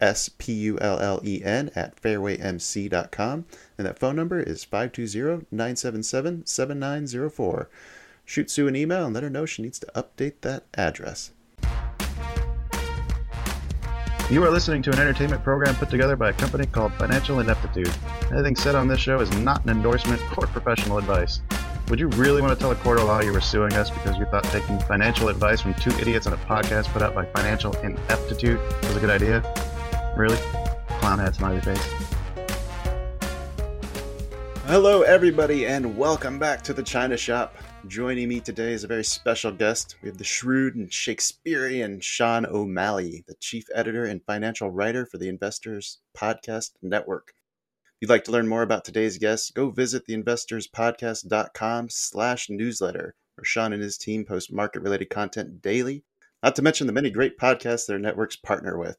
S-P-U-L-L-E-N at fairwaymc.com. And that phone number is 520-977-7904. Shoot Sue an email and let her know she needs to update that address. You are listening to an entertainment program put together by a company called Financial Ineptitude. Anything said on this show is not an endorsement or professional advice. Would you really want to tell a court of law you were suing us because you thought taking financial advice from two idiots on a podcast put out by Financial Ineptitude was a good idea? Really? Clown hat smiley face. Hello, everybody, and welcome back to the China Shop. Joining me today is a very special guest. We have the shrewd and Shakespearean Shawn O'Malley, the chief editor and financial writer for the Investors Podcast Network. If you'd like to learn more about today's guest, go visit theinvestorspodcast.com slash newsletter, where Shawn and his team post market-related content daily, not to mention the many great podcasts their networks partner with.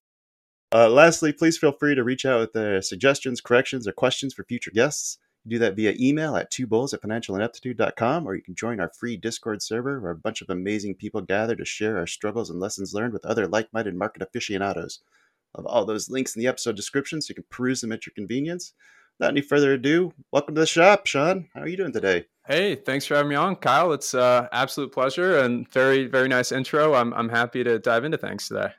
Uh, lastly, please feel free to reach out with uh, suggestions, corrections, or questions for future guests. Do that via email at two bulls at financialineptitude.com, or you can join our free Discord server where a bunch of amazing people gather to share our struggles and lessons learned with other like minded market aficionados. Of all those links in the episode description so you can peruse them at your convenience. Without any further ado, welcome to the shop, Shawn. How are you doing today? Hey, thanks for having me on, Kyle. It's uh, absolute pleasure and very, very nice intro. I'm, I'm happy to dive into things today.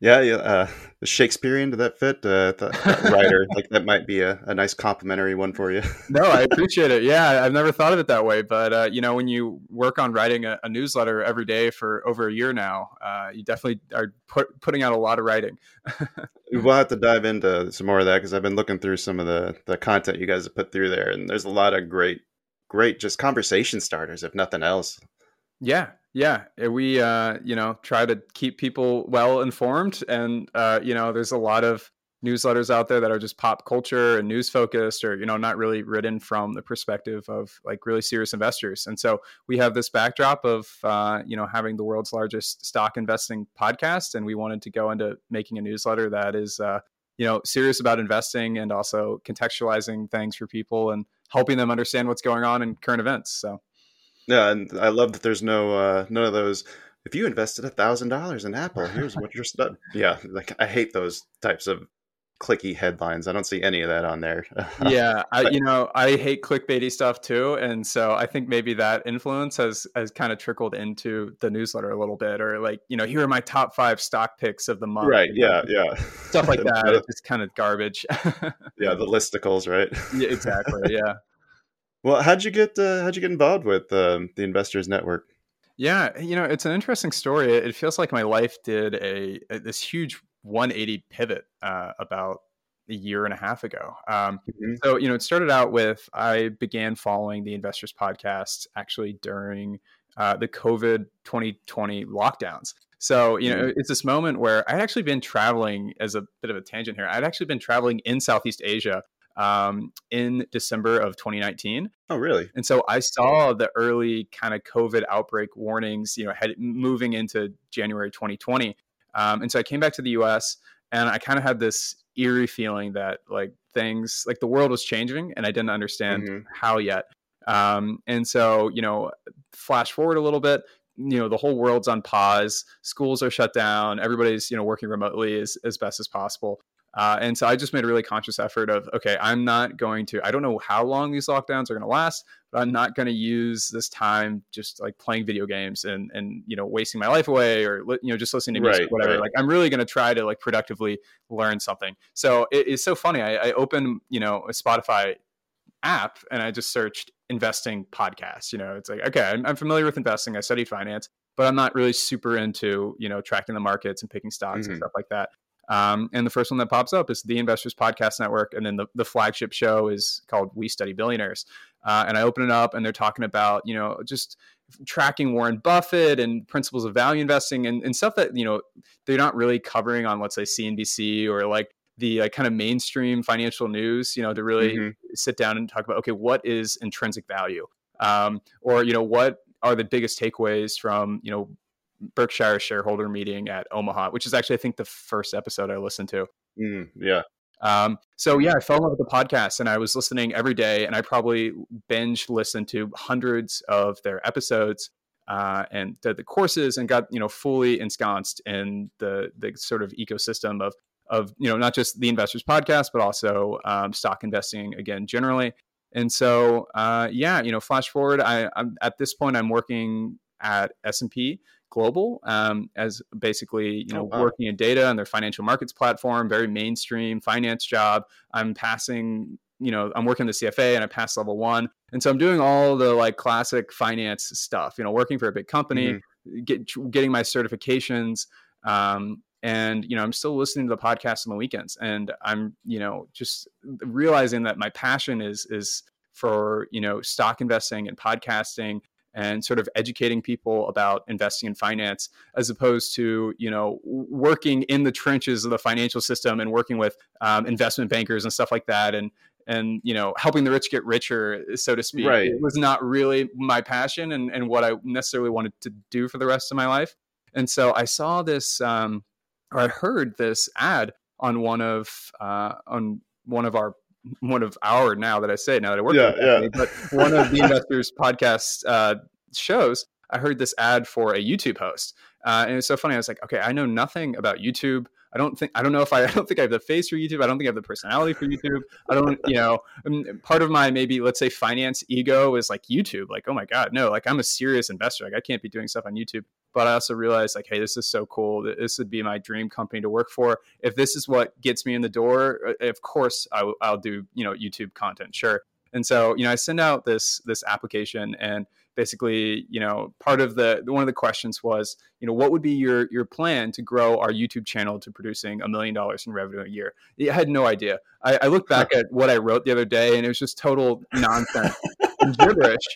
Yeah, yeah. Uh, the Shakespearean, did that fit? Uh, that, that writer, like that might be a, a nice complimentary one for you. no, I appreciate it. Yeah, I've never thought of it that way, but uh, you know, when you work on writing a, a, newsletter every day for over a year now, uh, you definitely are put, putting out a lot of writing. we'll have to dive into some more of that because I've been looking through some of the the content you guys have put through there, and there's a lot of great, great just conversation starters, if nothing else. Yeah, yeah, eh, we uh, you know try to keep people well informed, and uh, you know there's a lot of newsletters out there that are just pop culture and news focused, or you know not really written from the perspective of like really serious investors. And so we have this backdrop of uh, you know having the world's largest stock investing podcast, and we wanted to go into making a newsletter that is uh, you know serious about investing and also contextualizing things for people and helping them understand what's going on in current events. So. Yeah, and I love that there's no uh, none of those. If you invested a thousand dollars in Apple, here's what you're stuck. Yeah, like I hate those types of clicky headlines. I don't see any of that on there. yeah, I, you know, I hate clickbaity stuff too, and so I think maybe that influence has has kind of trickled into the newsletter a little bit, or like you know, here are my top five stock picks of the month. Right. Yeah. Yeah. Stuff like that. it's kind of garbage. yeah, the listicles, right? yeah, exactly. Yeah. Well, how'd you get uh, how'd you get involved with um, the Investors Network? Yeah, you know, it's an interesting story. It feels like my life did a, a this huge 180 pivot uh, about a year and a half ago. Um, mm-hmm. So, you know, it started out with I began following the Investors podcast actually during uh, the COVID 2020 lockdowns. So, you know, mm-hmm. it's this moment where I'd actually been traveling as a bit of a tangent here. I'd actually been traveling in Southeast Asia um, in December of 2019. Oh, really? And so I saw the early kind of COVID outbreak warnings, you know, head, moving into January 2020. Um, and so I came back to the US and I kind of had this eerie feeling that like things, like the world was changing and I didn't understand mm-hmm. how yet. Um, and so, you know, flash forward a little bit, you know the whole world's on pause schools are shut down everybody's you know working remotely as, as best as possible uh, and so I just made a really conscious effort of, okay, I'm not going to, I don't know how long these lockdowns are going to last, but I'm not going to use this time just like playing video games and, and, you know, wasting my life away or, you know, just listening to music, right, whatever. Right. Like I'm really going to try to like productively learn something. So it, it's so funny. I, I opened, you know, a Spotify app and I just searched investing podcasts. You know, it's like, okay, I'm, I'm familiar with investing. I studied finance but I'm not really super into you know tracking the markets and picking stocks mm-hmm. and stuff like that. Um, and the first one that pops up is the Investors Podcast Network, and then the, the flagship show is called We Study Billionaires. Uh, and I open it up, and they're talking about you know just tracking Warren Buffett and principles of value investing and, and stuff that you know they're not really covering on let's say CNBC or like the like, kind of mainstream financial news. You know, to really mm-hmm. sit down and talk about okay, what is intrinsic value, um, or you know what are the biggest takeaways from you know Berkshire shareholder meeting at Omaha, which is actually I think the first episode I listened to. Mm, yeah. Um, so yeah, I fell in love with the podcast and I was listening every day and I probably binge listened to hundreds of their episodes uh, and did the courses and got, you know, fully ensconced in the, the sort of ecosystem of, of, you know, not just the investors podcast, but also um, stock investing again, generally. And so, uh, yeah, you know, flash forward, I, I'm at this point, I'm working at S&P global um, as basically you know oh, wow. working in data on their financial markets platform very mainstream finance job i'm passing you know i'm working the cfa and i passed level one and so i'm doing all the like classic finance stuff you know working for a big company mm-hmm. get, getting my certifications um, and you know i'm still listening to the podcast on the weekends and i'm you know just realizing that my passion is is for you know stock investing and podcasting and sort of educating people about investing in finance as opposed to you know working in the trenches of the financial system and working with um, investment bankers and stuff like that and and you know helping the rich get richer so to speak right. it was not really my passion and, and what i necessarily wanted to do for the rest of my life and so i saw this um, or i heard this ad on one of uh, on one of our one of our now that I say now that I work yeah, yeah. But one of the investors podcast uh, shows, I heard this ad for a YouTube host, uh, and it's so funny. I was like, okay, I know nothing about YouTube. I don't think I don't know if I, I don't think I have the face for YouTube. I don't think I have the personality for YouTube. I don't, you know, part of my maybe let's say finance ego is like YouTube. Like, oh my god, no, like I'm a serious investor. Like I can't be doing stuff on YouTube. But I also realized like, hey, this is so cool. This would be my dream company to work for. If this is what gets me in the door, uh, of course I, will do you know YouTube content, sure. And so you know I send out this this application and basically, you know, part of the one of the questions was, you know, what would be your your plan to grow our YouTube channel to producing a million dollars in revenue a year? I had no idea. I, I looked back at what I wrote the other day, and it was just total nonsense and gibberish.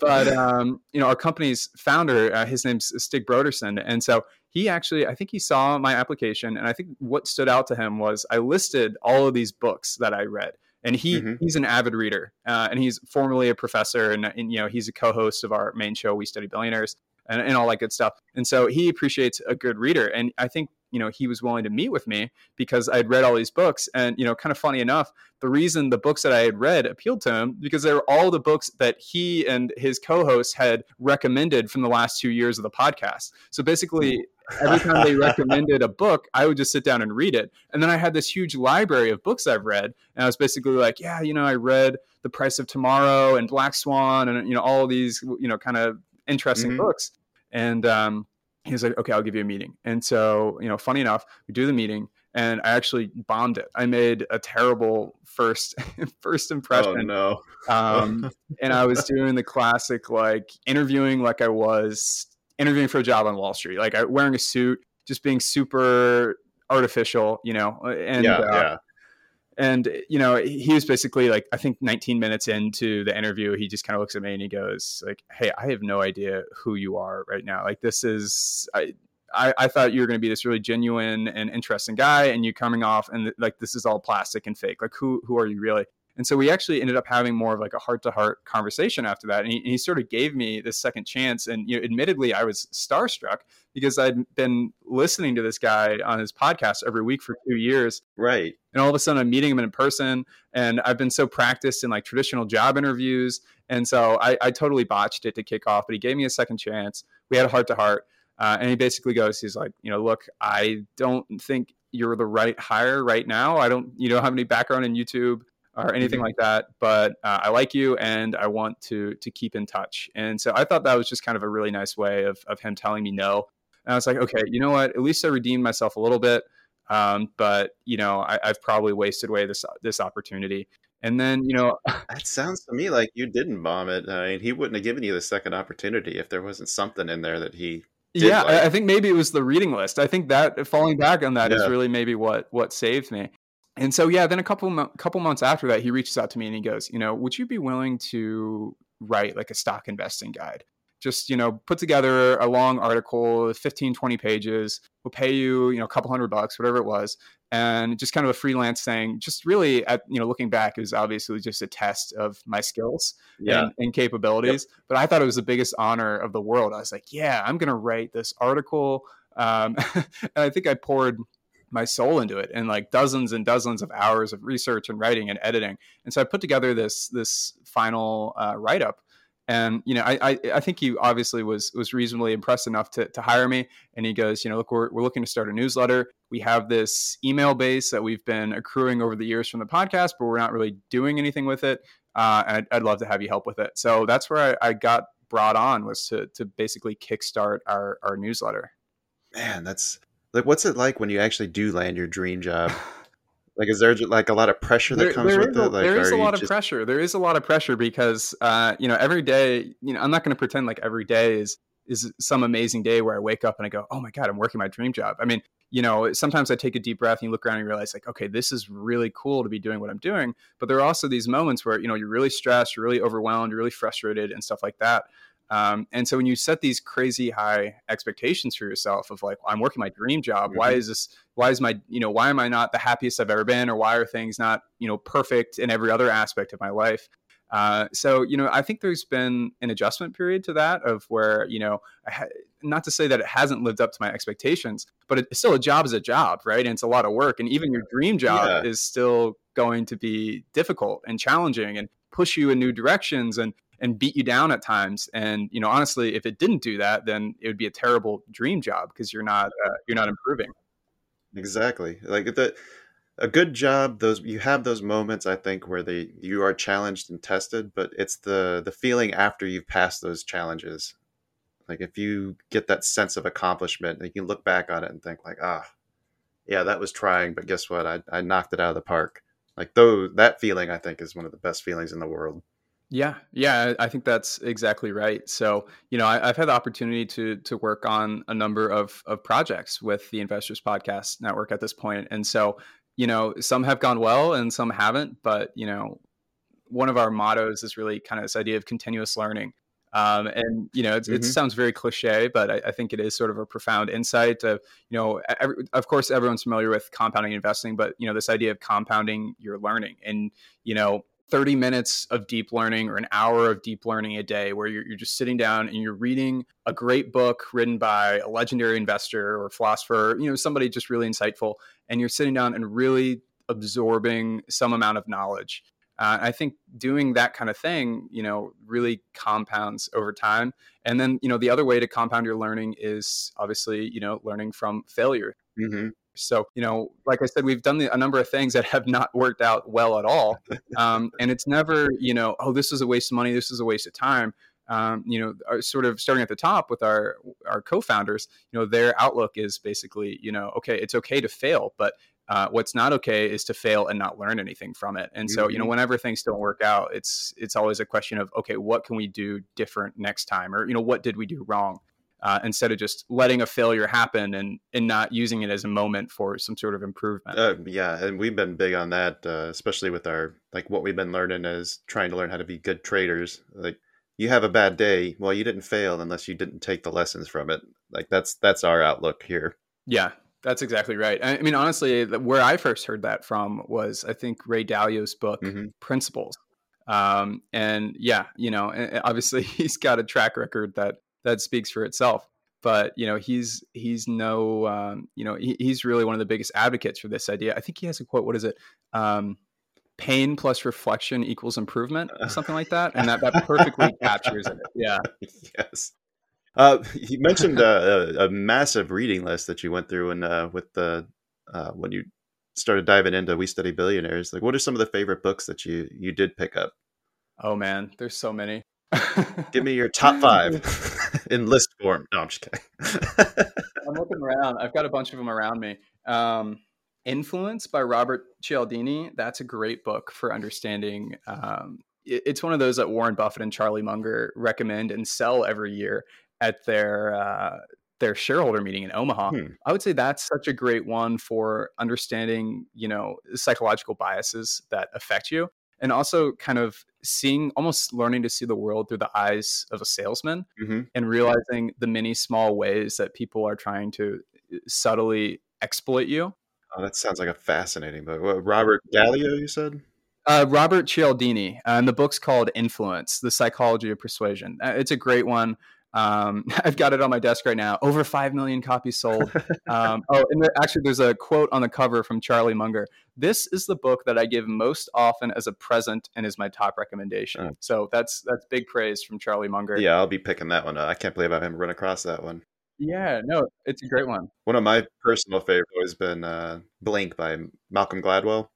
But um, you know, our company's founder, uh, his name's Stig Brodersen, and so he actually, I think he saw my application, and I think what stood out to him was I listed all of these books that I read and he mm-hmm. he's an avid reader uh, and he's formerly a professor and, and, you know he's a co-host of our main show we study billionaires and, and all that good stuff and so he appreciates a good reader and i think you know he was willing to meet with me because i'd read all these books. And you know kind of funny enough the reason the books that i had read appealed to him because they were all the books that he and his co-host had recommended from the last two years of the podcast. So basically every time they recommended a book i would just sit down and read it. And then i had this huge library of books i've read. And i was basically like yeah you know i read the price of tomorrow and black swan and you know all these you know kind of interesting mm-hmm. books. And um, he was like, okay, I'll give you a meeting. And so, you know, funny enough, we do the meeting and I actually bombed it. I made a terrible first first impression. Oh no. um, and I was doing the classic like interviewing like I was interviewing for a job on Wall Street, like I, wearing a suit, just being super artificial, you know. And yeah, uh, yeah and you know he was basically like i think 19 minutes into the interview he just kind of looks at me and he goes like hey i have no idea who you are right now. Like this is i i, I thought you were going to be this really genuine and interesting guy and you coming off and like this is all plastic and fake. Like who who are you really and so we actually ended up having more of like a heart to heart conversation after that. And he, and he, sort of gave me this second chance. And you know, admittedly, I was starstruck because I'd been listening to this guy on his podcast every week for two years. Right. And all of a sudden, I'm meeting him in person. And I've been so practiced in like traditional job interviews. And so I, I totally botched it to kick off, but he gave me a second chance. We had a heart to heart. Uh, and he basically goes, he's like, you know, look, I don't think you're the right hire right now. I don't, you don't have any background in YouTube or anything like that. But uh, I like you, and I want to to keep in touch. And so I thought that was just kind of a really nice way of of him telling me no. And I was like, okay, you know what? At least I redeemed myself a little bit. Um, but you know, I, I've probably wasted away this this opportunity. And then, you know, that sounds to me like you didn't bomb it. I mean, he wouldn't have given you the second opportunity if there wasn't something in there that he yeah, like. I think maybe it was the reading list. I think that falling back on that yeah. is really maybe what what saved me. And so yeah, then a couple mo- couple months after that, he reaches out to me and he goes, you know, would you be willing to write like a stock investing guide? Just you know, put together a long article, 15, 20 pages. We'll pay you, you know, a couple hundred bucks, whatever it was, and just kind of a freelance thing. Just really, at you know, looking back, it was obviously just a test of my skills yeah. and, and, capabilities. Yep. But I thought it was the biggest honor of the world. I was like, yeah, I'm going to write this article, um, and I think I poured my soul into it and like dozens and dozens of hours of research and writing and editing. And so I put together this this final uh, write up. And you know, I, I, I think he obviously was was reasonably impressed enough to, to hire me. And he goes, you know, look, we're, we're looking to start a newsletter. We have this email base that we've been accruing over the years from the podcast, but we're not really doing anything with it. Uh, and I'd, I'd, love to have you help with it. So that's where I, I got brought on was to to basically kickstart our our newsletter. Man, that's like, what's it like when you actually do land your dream job? Like, is there like a lot of pressure that there, comes there with a, it? Like, there is a lot of just... pressure. There is a lot of pressure because, uh, you know, every day, you know, I'm not going to pretend like every day is is some amazing day where I wake up and I go, oh my god, I'm working my dream job. I mean, you know, sometimes I take a deep breath and you look around and you realize like, okay, this is really cool to be doing what I'm doing. But there are also these moments where you know you're really stressed, you're really overwhelmed, you're really frustrated, and stuff like that. Um, and so when you set these crazy high expectations for yourself of like, I'm working my dream job. Mm-hmm. Why is this? Why is my, you know, why am I not the happiest I've ever been? Or why are things not, you know, perfect in every other aspect of my life? Uh, so, you know, I think there's been an adjustment period to that of where, you know, ha- not to say that it hasn't lived up to my expectations, but it's still a job is a job, right? And it's a lot of work. And even your dream job yeah. is still going to be difficult and challenging and push you in new directions. And and beat you down at times. And you know, honestly, if it didn't do that, then it would be a terrible dream job because you're not uh, you're not improving. Exactly. Like the a good job those you have those moments i think where they you are challenged and tested but it's the the feeling after you've passed those challenges like if you get that sense of accomplishment you can look back on it and think like ah yeah that was trying but guess what i, I knocked it out of the park like though that feeling i think is one of the best feelings in the world yeah, yeah, I think that's exactly right. So, you know, I, have had the opportunity to to work on a number of of projects with the Investors Podcast Network at this point, and so, you know, some have gone well and some haven't. But you know, one of our mottos is really kind of this idea of continuous learning. Um, and you know, mm-hmm. it sounds very cliche, but I, I, think it is sort of a profound insight. Of you know, every, of course, everyone's familiar with compounding investing, but you know, this idea of compounding your learning, and you know, 30 minutes of deep learning or an hour of deep learning a day where you're, you're, just sitting down and you're reading a great book written by a legendary investor or philosopher, you know, somebody just really insightful, and you're sitting down and really absorbing some amount of knowledge. Uh, I think doing that kind of thing, you know, really compounds over time. And then, you know, the other way to compound your learning is obviously, you know, learning from failure. Mm-hmm. So, you know, like I said, we've done the, a number of things that have not worked out well at all. Um, and it's never, you know, oh, this is a waste of money, this is a waste of time. Um, you know, uh, sort of starting at the top with our our co-founders, you know, their outlook is basically, you know, okay, it's okay to fail, but uh, what's not okay is to fail and not learn anything from it. And so, you know, mm-hmm. whenever things don't work out, it's it's always a question of okay, what can we do different next time, or you know, what did we do wrong? Uh, instead of just letting a failure happen and and not using it as a moment for some sort of improvement. Uh, yeah, and we've been big on that, uh, especially with our like what we've been learning is trying to learn how to be good traders. Like you have a bad day, well, you didn't fail unless you didn't take the lessons from it. Like that's that's our outlook here. Yeah, that's exactly right. I mean, honestly, where I first heard that from was I think Ray Dalio's book mm-hmm. Principles. Um, and yeah, you know, obviously he's got a track record that that speaks for itself. But you know, he's he's no, um, you know, he, he's really one of the biggest advocates for this idea. I think he has a quote. What is it? Um, pain plus reflection equals improvement, something like that, and that that perfectly captures it. Yeah. Yes. Uh, you mentioned a, a, massive reading list that you went through, and uh, with the uh, when you started diving into We Study Billionaires, like what are some of the favorite books that you you did pick up? Oh man, there's so many. Give me your top five in list form. No, I'm just kidding. I'm looking around. I've got a bunch of them around me. Um, Influence by Robert Cialdini. That's a great book for understanding. Um, it, it's one of those that Warren Buffett and Charlie Munger recommend and sell every year at their uh, their shareholder meeting in Omaha. Hmm. I would say that's such a great one for understanding, you know, psychological biases that affect you and also kind of seeing almost learning to see the world through the eyes of a salesman hmm and realizing the many small ways that people are trying to uh, subtly exploit you. Oh, that sounds like a fascinating book. What, Robert Gallio, you said? Uh, Robert Cialdini, uh, and the book's called Influence: The Psychology of Persuasion. Uh, it's a great one. Um, I've got it on my desk right now. Over five million copies sold. Um, oh, and there, actually, there's a quote on the cover from Charlie Munger. This is the book that I give most often as a present, and is my top recommendation. Oh. So that's that's big praise from Charlie Munger. Yeah, I'll be picking that one up. I can't believe I haven't run across that one. yeah, no, it's a great one. One of my personal favorites has been uh, Blink by Malcolm Gladwell.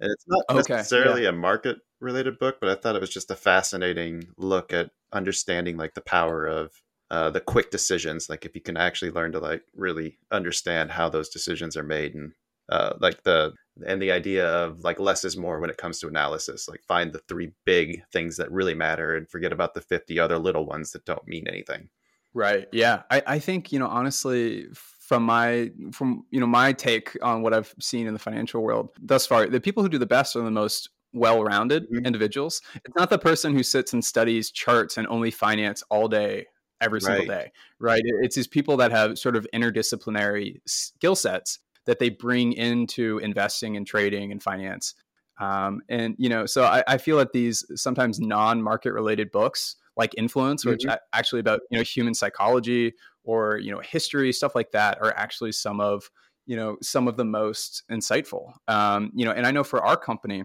And it's not Okay, necessarily a market related book, but I thought it was just a fascinating look at understanding like the power of uh, the quick decisions. Like if you can actually learn to like really understand how those decisions are made and uh, like the and the idea of like less is more when it comes to analysis. Like find the three big things that really matter and forget about the 50 other little ones that don't mean anything. Right. Yeah. I, I think, you know, honestly, from my from you know my take on what I've seen in the financial world thus far, the people who do the best are the most well-rounded Mhm. individuals. It's not the person who sits and studies charts and only finance all day every single Right. day, right? It's these people that have sort of interdisciplinary skill sets that they bring into investing and trading and finance. Um, and you know, so I, I feel that these sometimes non-market related books like Influence, which Mhm. a- actually about you know human psychology or you know history stuff like that, are actually some of you know some of the most insightful. Um, you know, and I know for our company,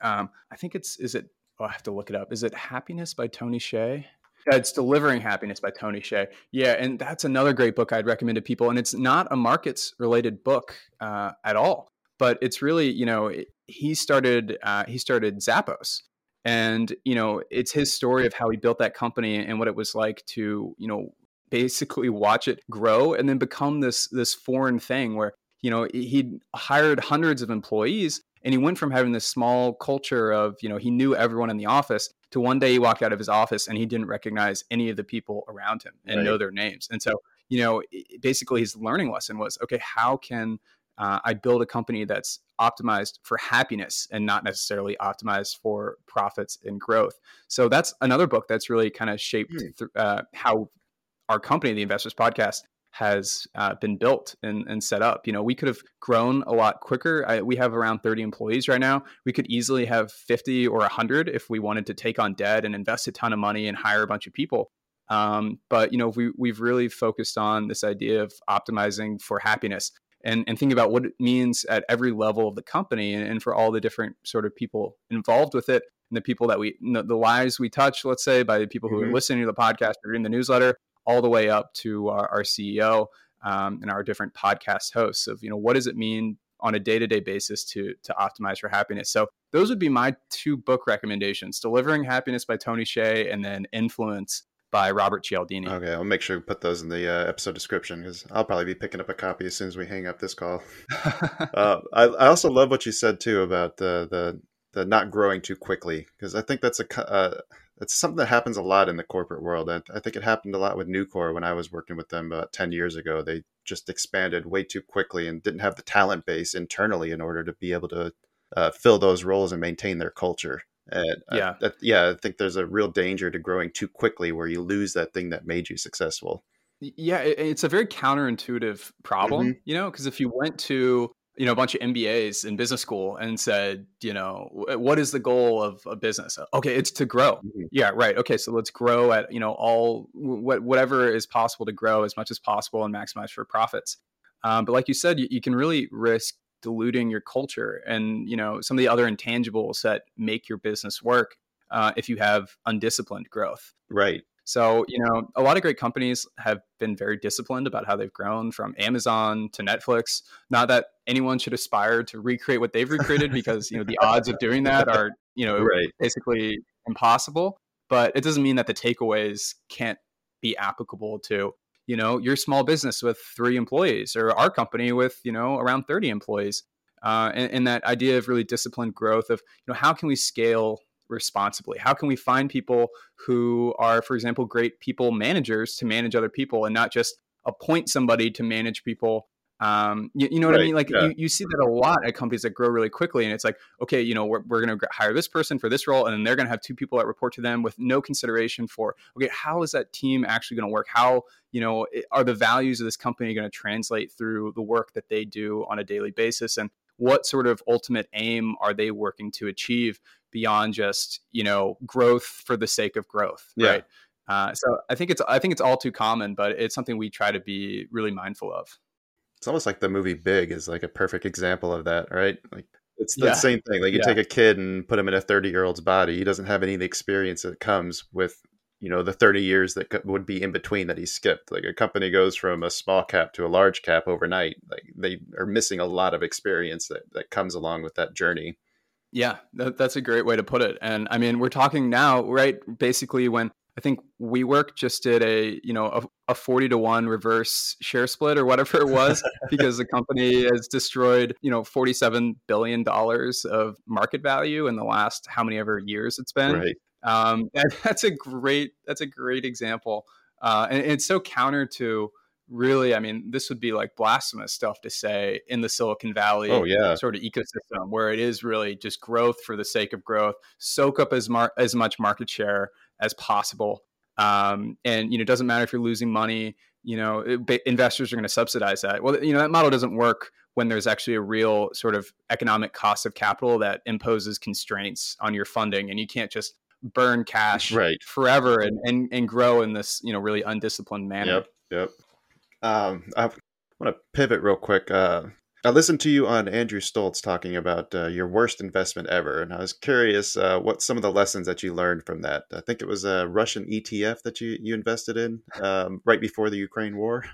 um, I think it's is it. Oh, I have to look it up. Is it Happiness by Tony Hsieh? It's Delivering Happiness by Tony Hsieh. Yeah, and that's another great book I'd recommend to people. And it's not a markets related book uh, at all, but it's really you know it- he started uh, he started Zappos, and you know it's his story of how he built that company and what it was like to you know basically watch it grow and then become this this foreign thing where you know he hired hundreds of employees and he went from having this small culture of you know he knew everyone in the office to one day he walked out of his office and he didn't recognize any of the people around him and Right. know their names and so you know basically his learning lesson was okay how can uh, i build a company that's optimized for happiness and not necessarily optimized for profits and growth so that's another book that's really kind of shaped Hmm. th- uh, how our company the investors podcast has uh, been built and, and set up. You know, we could have grown a lot quicker. I, we have around 30 employees right now. We could easily have 50 or 100 if we wanted to take on debt and invest a ton of money and hire a bunch of people. Um, but you know, we we've really focused on this idea of optimizing for happiness and and thinking about what it means at every level of the company and, and for all the different sort of people involved with it and the people that we the lives we touch. Let's say by the people who Mhm. are listening to the podcast or reading the newsletter all the way up to our, our CEO um, and our different podcast hosts of you know what does it mean on a day-to-day basis to to optimize for happiness. So those would be my two book recommendations: "Delivering Happiness" by Tony Hsieh and then "Influence" by Robert Cialdini. Okay, I'll make sure to put those in the uh, episode description because I'll probably be picking up a copy as soon as we hang up this call. uh, I, I also love what you said too about the the, the not growing too quickly because I think that's a uh, it's something that happens a lot in the corporate world. I, I think it happened a lot with Nucor when I was working with them about ten years ago. They just expanded way too quickly and didn't have the talent base internally in order to be able to uh, fill those roles and maintain their culture. And I- Yeah. yeah, I think there's a real danger to growing too quickly where you lose that thing that made you successful. yeah it, it's a very counterintuitive problem you know because if you went to you know a bunch of mbas in business school and said you know what is the goal of a business? Okay it's to grow. Mhm. yeah right. Okay so let's grow at you know all what whatever is possible to grow as much as possible and maximize for profits. Um, but like you said you, you can really risk diluting your culture and you know some of the other intangibles that make your business work uh, if you have undisciplined growth. Right. So, you know, a lot of great companies have been very disciplined about how they've grown from Amazon to Netflix. Not that anyone should aspire to recreate what they've recreated because, you know, the odds of doing that are, you know, Right. basically impossible. But it doesn't mean that the takeaways can't be applicable to, you know, your small business with three employees or our company with, you know, around 30 employees. Uh, and, and that idea of really disciplined growth of, you know, how can we scale responsibly? How can we find people who are, for example, great people managers to manage other people and not just appoint somebody to manage people um, you, you, know what right, I mean? Like yeah. you, you see that a lot at companies that grow really quickly, and it's like, okay, you know, we're, we're going to hire this person for this role, and then they're going to have two people that report to them with no consideration for, okay, how is that team actually going to work? How, you know, are the values of this company going to translate through the work that they do on a daily basis, and what sort of ultimate aim are they working to achieve beyond just, you know, growth for the sake of growth, yeah. right? Uh, so I think it's I think it's all too common, but it's something we try to be really mindful of it's almost like the movie Big is like a perfect example of that, right? Like it's the yeah. same thing. Like you yeah. take a kid and put him in a 30 year old's body. He doesn't have any of the experience that comes with, you know, the 30 years that would be in between that he skipped. Like a company goes from a small cap to a large cap overnight. Like they are missing a lot of experience that, that comes along with that journey. Yeah, that, that's a great way to put it. And I mean, we're talking now, right? Basically, when I think WeWork just did a you know a, a, forty to one reverse share split or whatever it was because the company has destroyed you know forty seven billion dollars of market value in the last how many ever years it's been. Right. Um, that's a great that's a great example, uh, and, and it's so counter to really, I mean, this would be like blasphemous stuff to say in the Silicon Valley oh, yeah. sort of ecosystem where it is really just growth for the sake of growth, soak up as mar- as much market share as possible. Um, and you know, it doesn't matter if you're losing money. You know, it, investors are going to subsidize that. Well, you know, that model doesn't work when there's actually a real sort of economic cost of capital that imposes constraints on your funding, and you can't just burn cash right. forever and, and and grow in this you know really undisciplined manner. Yep. Yep. Um, I want to pivot real quick. Uh, I listened to you on Andrew Stotz talking about uh, your worst investment ever, and I was curious uh, what some of the lessons that you learned from that. I think it was a Russian ETF that you you invested in um, right before the Ukraine war.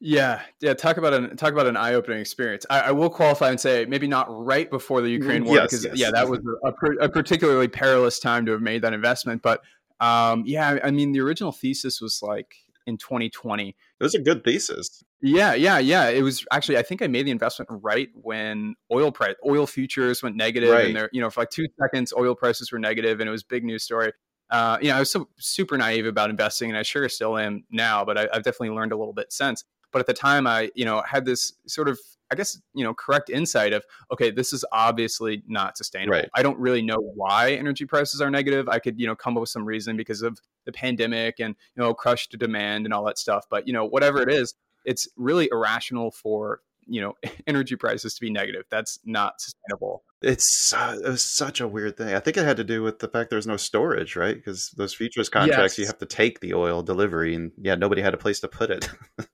Yeah, yeah. Talk about an talk about an eye opening experience. I, I, will qualify and say maybe not right before the Ukraine war yes, because yes. yeah, that was a, a, particularly perilous time to have made that investment. But um, yeah, I mean the original thesis was like in 2020. It was a good thesis. Yeah, yeah, yeah. It was actually I think I made the investment right when oil price oil futures went negative right. and there you know for like 2 seconds oil prices were negative and it was big news story. Uh, you know, I was so super naive about investing and I sure still am now, but I, I've definitely learned a little bit since. But at the time I, you know, had this sort of I guess you know correct insight of okay, this is obviously not sustainable. Right. I don't really know why energy prices are negative. I could you know come up with some reason because of the pandemic and you know crushed demand and all that stuff. But you know whatever it is, it's really irrational for you know energy prices to be negative. That's not sustainable. It's uh, it was such a weird thing. I think it had to do with the fact there's no storage, right? Because those futures contracts, yes. you have to take the oil delivery, and yeah, nobody had a place to put it.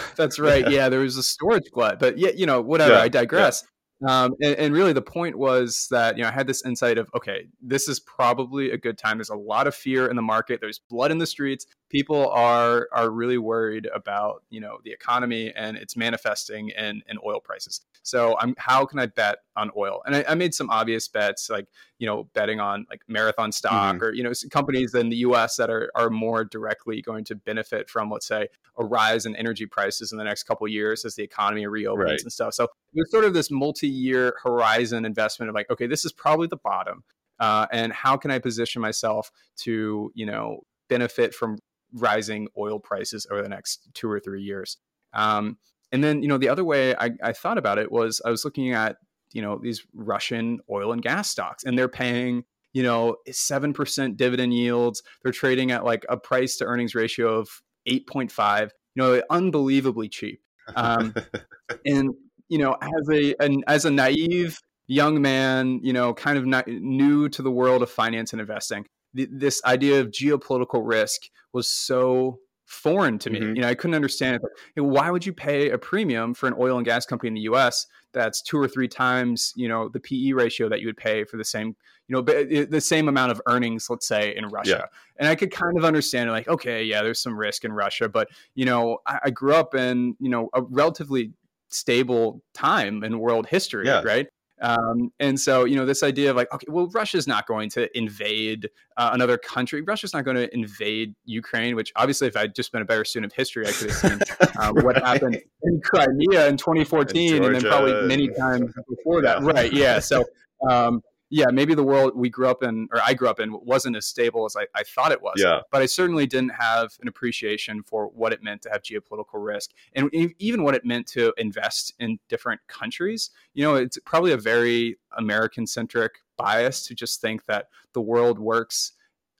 That's right. Yeah. yeah. there was a storage glut, but yeah, you know, whatever. Yeah, I digress. Um, and, and, really, the point was that you know I had this insight of okay, this is probably a good time. There's a lot of fear in the market. There's blood in the streets. People are are really worried about you know the economy and it's manifesting in in oil prices. So I'm how can I bet on oil? And I, I made some obvious bets like you know betting on like marathon stock mm-hmm. or you know companies in the U.S. that are are more directly going to benefit from let's say a rise in energy prices in the next couple years as the economy reopens right. and stuff. So there's sort of this multi-year horizon investment of like, okay, this is probably the bottom, uh, and how can I position myself to, you know, benefit from rising oil prices over the next two or three years? Um, and then, you know, the other way I, I thought about it was I was looking at, you know, these Russian oil and gas stocks, and they're paying you know, 7% dividend yields. They're trading at like a price to earnings ratio of 8.5, you know, unbelievably cheap. Um, and you know, as a an, as a naive young man, you know, kind of not, new to the world of finance and investing, th- this idea of geopolitical risk was so foreign to me. Mm-hmm. You know, I couldn't understand it. Why would you pay a premium for an oil and gas company in the U.S. that's two or three times, you know, the PE ratio that you would pay for the same, you know, the same amount of earnings, let's say, in Russia. Yeah. And I could kind of understand, like, okay, yeah, there's some risk in Russia, but you know, I, I grew up in, you know, a relatively stable time in world history, yeah. right? Um, and so, you know, this idea of like, okay, well, Russia's not going to invade uh, another country. Russia's not going to invade Ukraine, which obviously, if I'd just been a better student of history, I could have seen um, what happened in Crimea in 2014 and, and then probably many times before that. Yeah. Right. Yeah. So, um, yeah, maybe the world we grew up in, or I grew up in, wasn't as stable as I, I thought it was. Yeah. But I certainly didn't have an appreciation for what it meant to have geopolitical risk and even what it meant to invest in different countries. You know, it's probably a very American centric bias to just think that the world works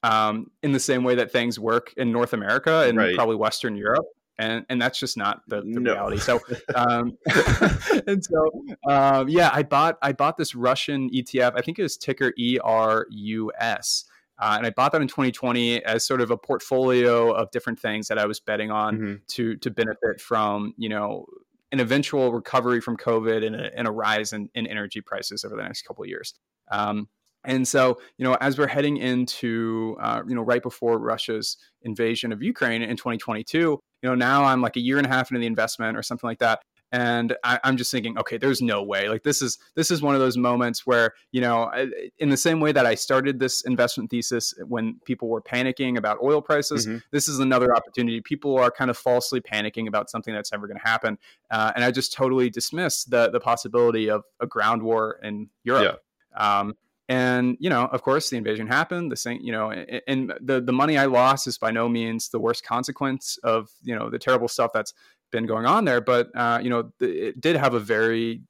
um, in the same way that things work in North America and Right. probably Western Europe. And, and that's just not the, the No. reality. So, um, and so, um, yeah, I bought I bought this Russian ETF. I think it was ticker ERUS, uh, and I bought that in 2020 as sort of a portfolio of different things that I was betting on Mhm. to to benefit from you know an eventual recovery from COVID and a, and a rise in, in energy prices over the next couple of years. Um, and so, you know, as we're heading into, uh, you know, right before Russia's invasion of Ukraine in 2022, you know, now I'm like a year and a half into the investment or something like that. And I, I'm just thinking, okay, there's no way. Like this is this is one of those moments where you know, in the same way that I started this investment thesis when people were panicking about oil prices, Mhm. this is another opportunity. People are kind of falsely panicking about something that's never going to happen, uh, and I just totally dismissed the the possibility of a ground war in Europe. Um, and you know, of course, the invasion happened. The same, you know, and, the the money I lost is by no means the worst consequence of you know the terrible stuff that's been going on there. But uh, you know, it did have a very,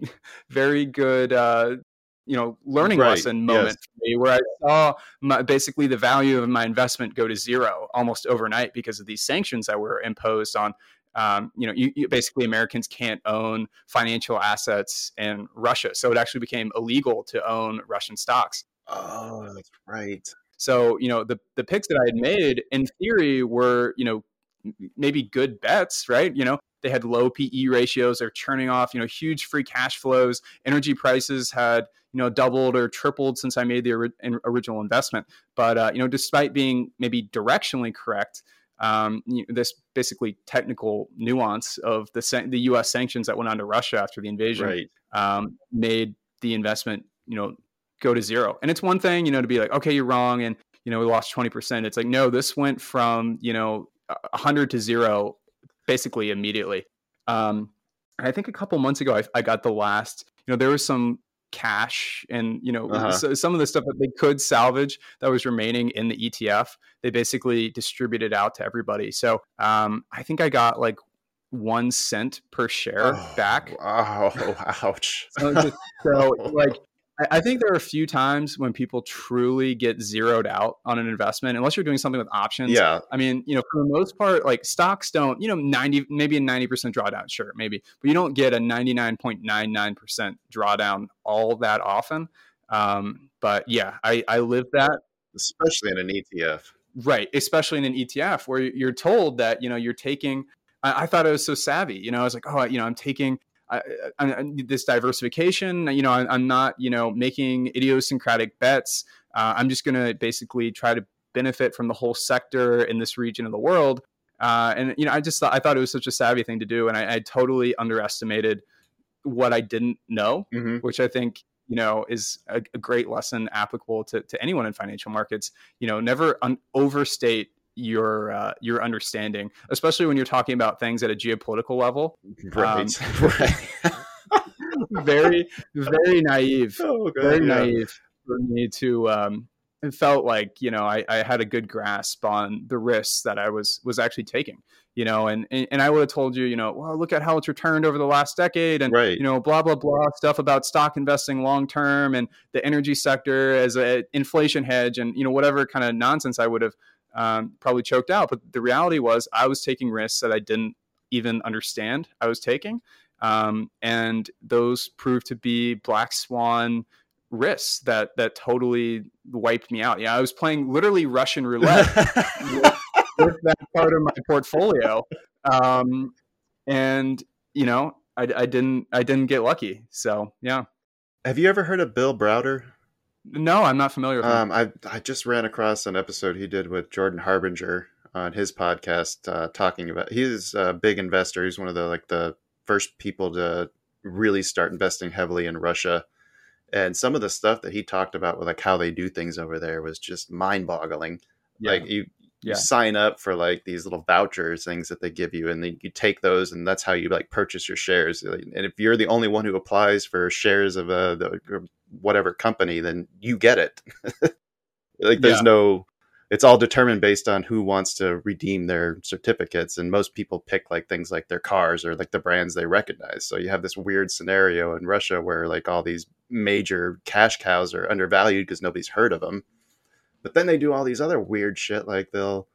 very good. Uh, you know, learning Right, lesson moment yes. for me, where I saw my, basically the value of my investment go to zero almost overnight because of these sanctions that were imposed on um, you know, you, you basically Americans can't own financial assets in Russia, so it actually became illegal to own Russian stocks. Oh, that's right. So you know, the the picks that I had made in theory were you know maybe good bets, right? You know, they had low PE ratios, they're churning off you know huge free cash flows. Energy prices had you know doubled or tripled since I made the in- original investment. But uh, you know, despite being maybe directionally correct, um, you know, this basically technical nuance of the san- the U.S. sanctions that went on to Russia after the invasion Right. um, made the investment, you know, go to zero. And it's one thing, you know, to be like, okay, you're wrong, and you know, we lost twenty percent. It's like, no, this went from you know, a hundred to zero, basically immediately. Um, I think a couple months ago, I, I got the last. You know, there was some cash and you know Uh-huh. so some of the stuff that they could salvage that was remaining in the ETF. They basically distributed out to everybody. So um, I think I got like one cent per share Oh, back. Oh, ouch. So, just- so, like, I, think there are a few times when people truly get zeroed out on an investment, unless you're doing something with options. yeah. I mean, you know, for the most part, like stocks don't, you know, 90, maybe a 90% drawdown, sure, maybe, but you don't get a 99.99% drawdown all that often. Um, but yeah, I, I live that Especially in an ETF. Right, especially in an ETF where you're told that you know you're taking. I, I thought it was so savvy. You know, I was like, oh, you know, I'm taking I, I, I this diversification. You know, I, I'm not you know making idiosyncratic bets. Uh, I'm just going to basically try to benefit from the whole sector in this region of the world. Uh, and you know, I just thought I thought it was such a savvy thing to do, and I, I totally underestimated what I didn't know hmm which I think you know is a, a great lesson applicable to, to anyone in financial markets. You know, never un- overstate your uh, your understanding, especially when you're talking about things at a geopolitical level. Right. Um, right. Very, very naive, oh, God, very yeah. naive for me to. Um, it felt like you know I, I had a good grasp on the risks that I was was actually taking. You know, and and, and I would have told you, you know, well, look at how it's returned over the last decade, and Right. you know, blah blah blah stuff about stock investing long term and the energy sector as an inflation hedge, and you know whatever kind of nonsense I would have um, probably choked out. But the reality was, I was taking risks that I didn't even understand I was taking, um, and those proved to be black swan risks that that totally wiped me out. Yeah, I was playing literally Russian roulette with that part of my portfolio, um, and you know, I, I didn't I didn't get lucky. So yeah, Have you ever heard of Bill Browder? No, I'm not familiar with him. Um, I I just ran across an episode he did with Jordan Harbinger on his podcast, uh, talking about he's a big investor. He's one of the like the first people to really start investing heavily in Russia, and some of the stuff that he talked about with like how they do things over there was just mind boggling. Yeah. Like you. You Yeah. sign up for like these little vouchers things that they give you, and then you take those, and that's how you like purchase your shares. And if you're the only one who applies for shares of uh, the whatever company, then you get it. like there's Yeah. no it's all determined based on who wants to redeem their certificates and most people pick like things like their cars or like the brands they recognize so you have this weird scenario in russia where like all these major cash cows are undervalued because nobody's heard of them but then they do all these other weird shit like they'll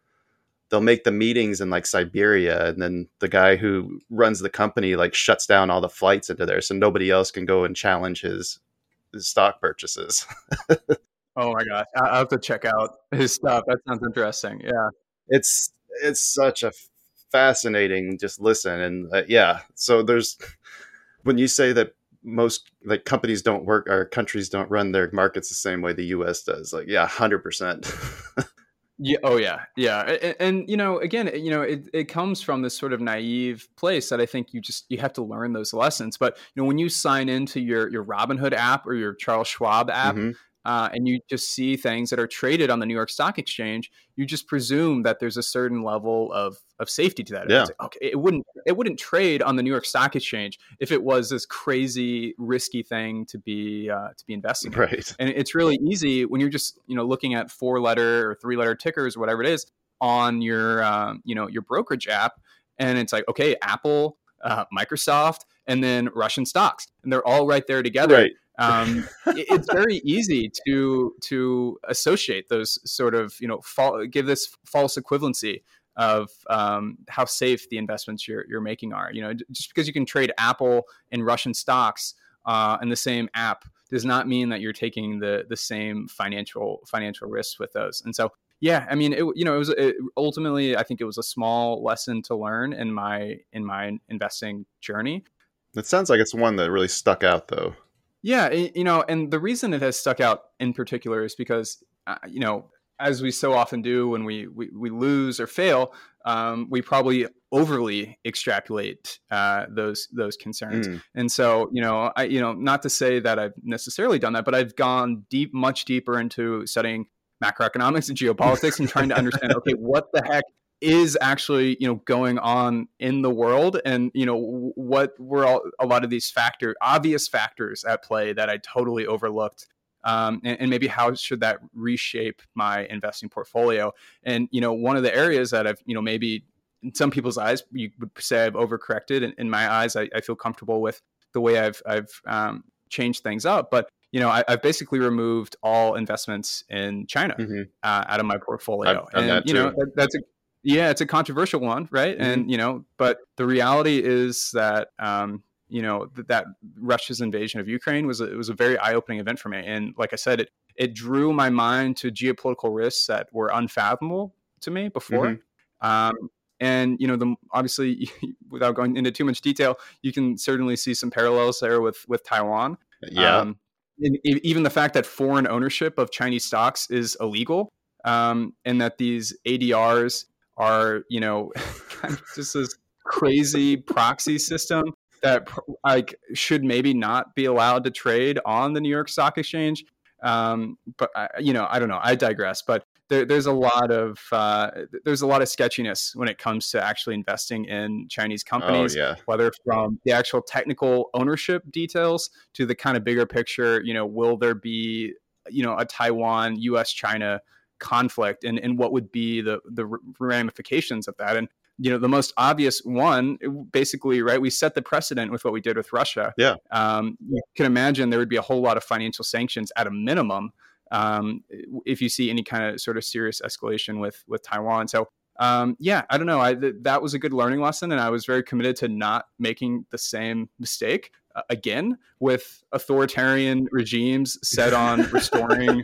they'll make the meetings in like siberia and then the guy who runs the company like shuts down all the flights into there so nobody else can go and challenge his, his stock purchases Oh my gosh, I- have to check out his stuff. That sounds interesting. Yeah. it's it's such a fascinating just listen and uh, yeah so there's when you say that most like companies don't work or countries don't run their markets the same way the us does like yeah 100% Yeah. Oh, yeah. Yeah. And, and, you know, again, you know, it, it comes from this sort of naive place that I think you just you have to learn those lessons. But you know, when you sign into your your Robinhood app or your Charles Schwab app, Mhm. Uh, and you just see things that are traded on the New York Stock Exchange, you just presume that there's a certain level of of safety to that. Yeah. Like, okay, it wouldn't it wouldn't trade on the New York Stock Exchange if it was this crazy risky thing to be uh, to be investing in. right And it's really easy when you're just you know looking at four letter or three letter tickers or whatever it is on your um, you know your brokerage app, and it's like okay, Apple, uh, Microsoft, and then Russian stocks, and they're all right there together right um, it- it's very easy to to associate those sort of you know give this false equivalency of um, how safe the investments you're you're making are. You know, just because you can trade Apple and Russian stocks uh, in the same app does not mean that you're taking the the same financial financial risks with those. And so, yeah, I mean, it, you know, it was it, ultimately I think it was a small lesson to learn in my in my investing journey. it sounds like it's one that really stuck out though Yeah, you know, and the reason it has stuck out in particular is because, uh, you know, as we so often do when we we, we lose or fail, um, we probably overly extrapolate uh, those those concerns. Mm. And so, you know, I you know, not to say that I've necessarily done that, but I've gone deep, much deeper into studying macroeconomics and geopolitics and trying to understand, okay, what the heck is actually you know going on in the world and you know what were all, a lot of these factor obvious factors at play that i totally overlooked um, and, and maybe how should that reshape my investing portfolio? And you know one of the areas that i've you know maybe in some people's eyes you would say i've overcorrected in, in my eyes I, I feel comfortable with the way i've i've um, changed things up. But you know I, i've basically removed all investments in china Mhm. uh, out of my portfolio. And that you know that, that's a yeah it's a controversial one right? And you know but the reality is that um you know th- that russia's invasion of ukraine was a, it was a very eye-opening event for me. And like i said it it drew my mind to geopolitical risks that were unfathomable to me before. Um and you know the obviously without going into too much detail you can certainly see some parallels there with with taiwan. Yeah. Um, and even the fact that foreign ownership of Chinese stocks is illegal, um, and that these ADRs are, you know, kind of just this crazy proxy system that like should maybe not be allowed to trade on the New York Stock Exchange. Um, but I, you know, I don't know. I digress. But there, there's a lot of uh, there's a lot of sketchiness when it comes to actually investing in Chinese companies oh yeah whether from the actual technical ownership details to the kind of bigger picture, you know, will there be, you know, a Taiwan, US, China conflict and, and what would be the, the ramifications of that? And, you know, the most obvious one, basically, right, we set the precedent with what we did with Russia. Yeah. Um, you can imagine there would be a whole lot of financial sanctions at a minimum um, if you see any kind of sort of serious escalation with with Taiwan. So um, yeah, I don't know. I th- that was a good learning lesson, and I was very committed to not making the same mistake uh, again with authoritarian regimes set on restoring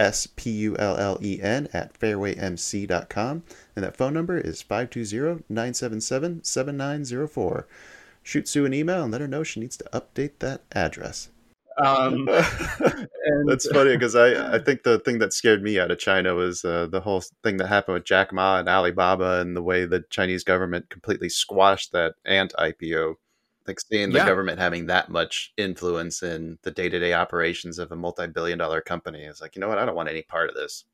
S-P-U-L-L-E-N at fairwaymc.com. And that phone number is 520-977-7904. Shoot Sue an email and let her know she needs to update that address. Um, and That's funny because I, I think the thing that scared me out of China was uh, the whole thing that happened with Jack Ma and Alibaba and the way the Chinese government completely squashed that ant IPO. Like seeing the yeah. government having that much influence in the day to day operations of a multi billion dollar company is like, you know what? I don't want any part of this.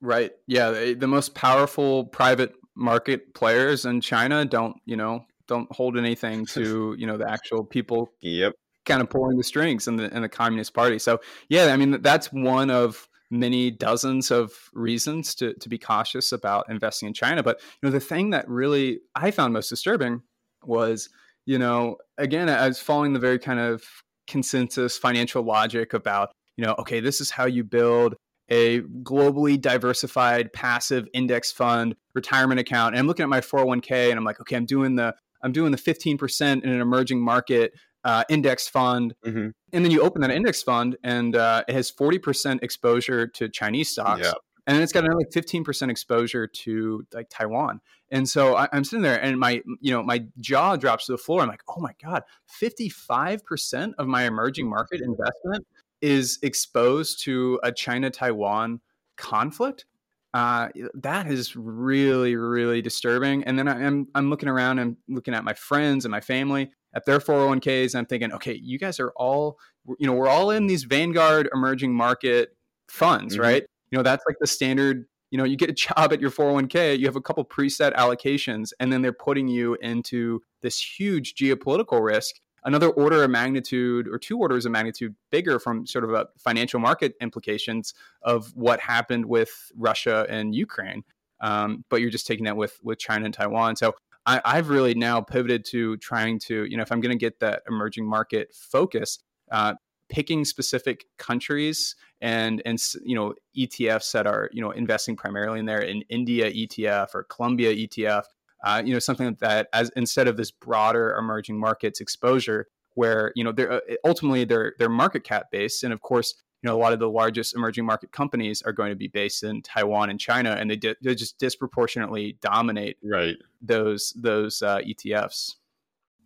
Right. Yeah. Eh, the most powerful private market players in China don't, you know, don't hold anything to, you know, the actual people yep kind of pulling the strings in the in the Communist Party. So yeah, I mean that's one of many dozens of reasons to to be cautious about investing in China. But you know, the thing that really I found most disturbing was, you know, again, I was following the very kind of consensus financial logic about, you know, okay, this is how you build a globally diversified passive index fund retirement account. And I'm looking at my 401k and I'm like, okay, I'm doing the I'm doing the 15% in an emerging market uh, index fund. Mm-hmm. And then you open that index fund and uh, it has 40% exposure to Chinese stocks. Yeah. And then it's got another 15% exposure to like Taiwan. And so I, am sitting there and my, you know, my jaw drops to the floor. I'm like, oh my God, 55% of my emerging market investment is exposed to a China Taiwan conflict. Uh, that is really, really disturbing. And then I, I'm, I'm looking around and looking at my friends and my family at their 401ks. And I'm thinking, okay, you guys are all, you know, we're all in these Vanguard emerging market funds, mm-hmm. right? You know, that's like the standard. You know, you get a job at your 401k, you have a couple preset allocations, and then they're putting you into this huge geopolitical risk another order of magnitude or two orders of magnitude bigger from sort of a financial market implications of what happened with Russia and Ukraine. Um, but you're just taking that with with China and Taiwan. So I, have really now pivoted to trying to, you know, if I'm going to get that emerging market focus, uh, picking specific countries and and you know ETFs that are you know investing primarily in there in India ETF or Colombia ETF, uh, you know something that as instead of this broader emerging markets exposure where you know they're uh, ultimately they're they're market cap based and of course you know a lot of the largest emerging market companies are going to be based in Taiwan and China, and they di- they just disproportionately dominate right those those uh, ETFs.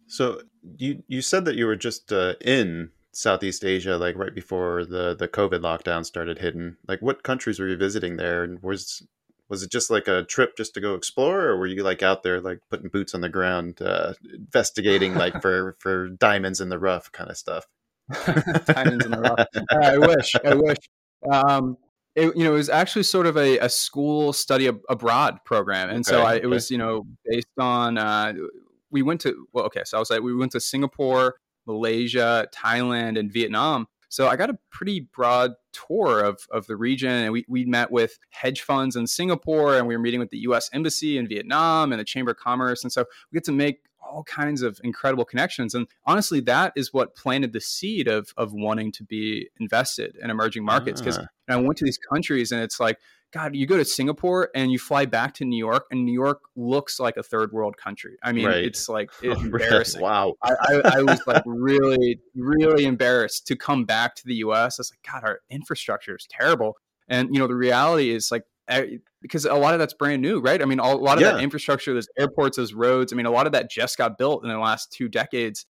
So you you said that you were just uh, in Southeast Asia, like right before the the COVID lockdown started hitting. Like, what countries were you visiting there, and was was it just like a trip just to go explore, or were you like out there like putting boots on the ground, uh, investigating like for for diamonds in the rough kind of stuff? Diamonds in the rough. Uh, I wish. I wish. Um, it, you know, it was actually sort of a, a school study ab- abroad program, and okay, so I, it okay. was you know based on uh, we went to well, okay, so I was like we went to Singapore, Malaysia, Thailand, and Vietnam. So I got a pretty broad tour of, of the region, and we, we met with hedge funds in Singapore, and we were meeting with the U.S. Embassy in Vietnam and the Chamber of Commerce, and so we get to make all kinds of incredible connections. And honestly, that is what planted the seed of of wanting to be invested in emerging markets. Because ah. I went to these countries and it's like, God, you go to Singapore and you fly back to New York, and New York looks like a third world country. I mean, right. it's like it's embarrassing. wow. I, I, I, was like really, really embarrassed to come back to the US. I was like, God, our infrastructure is terrible. And you know, the reality is like because a lot of that's brand new, right? I mean, a lot of yeah. that infrastructure, those airports, those roads. I mean, a lot of that just got built in the last two decades.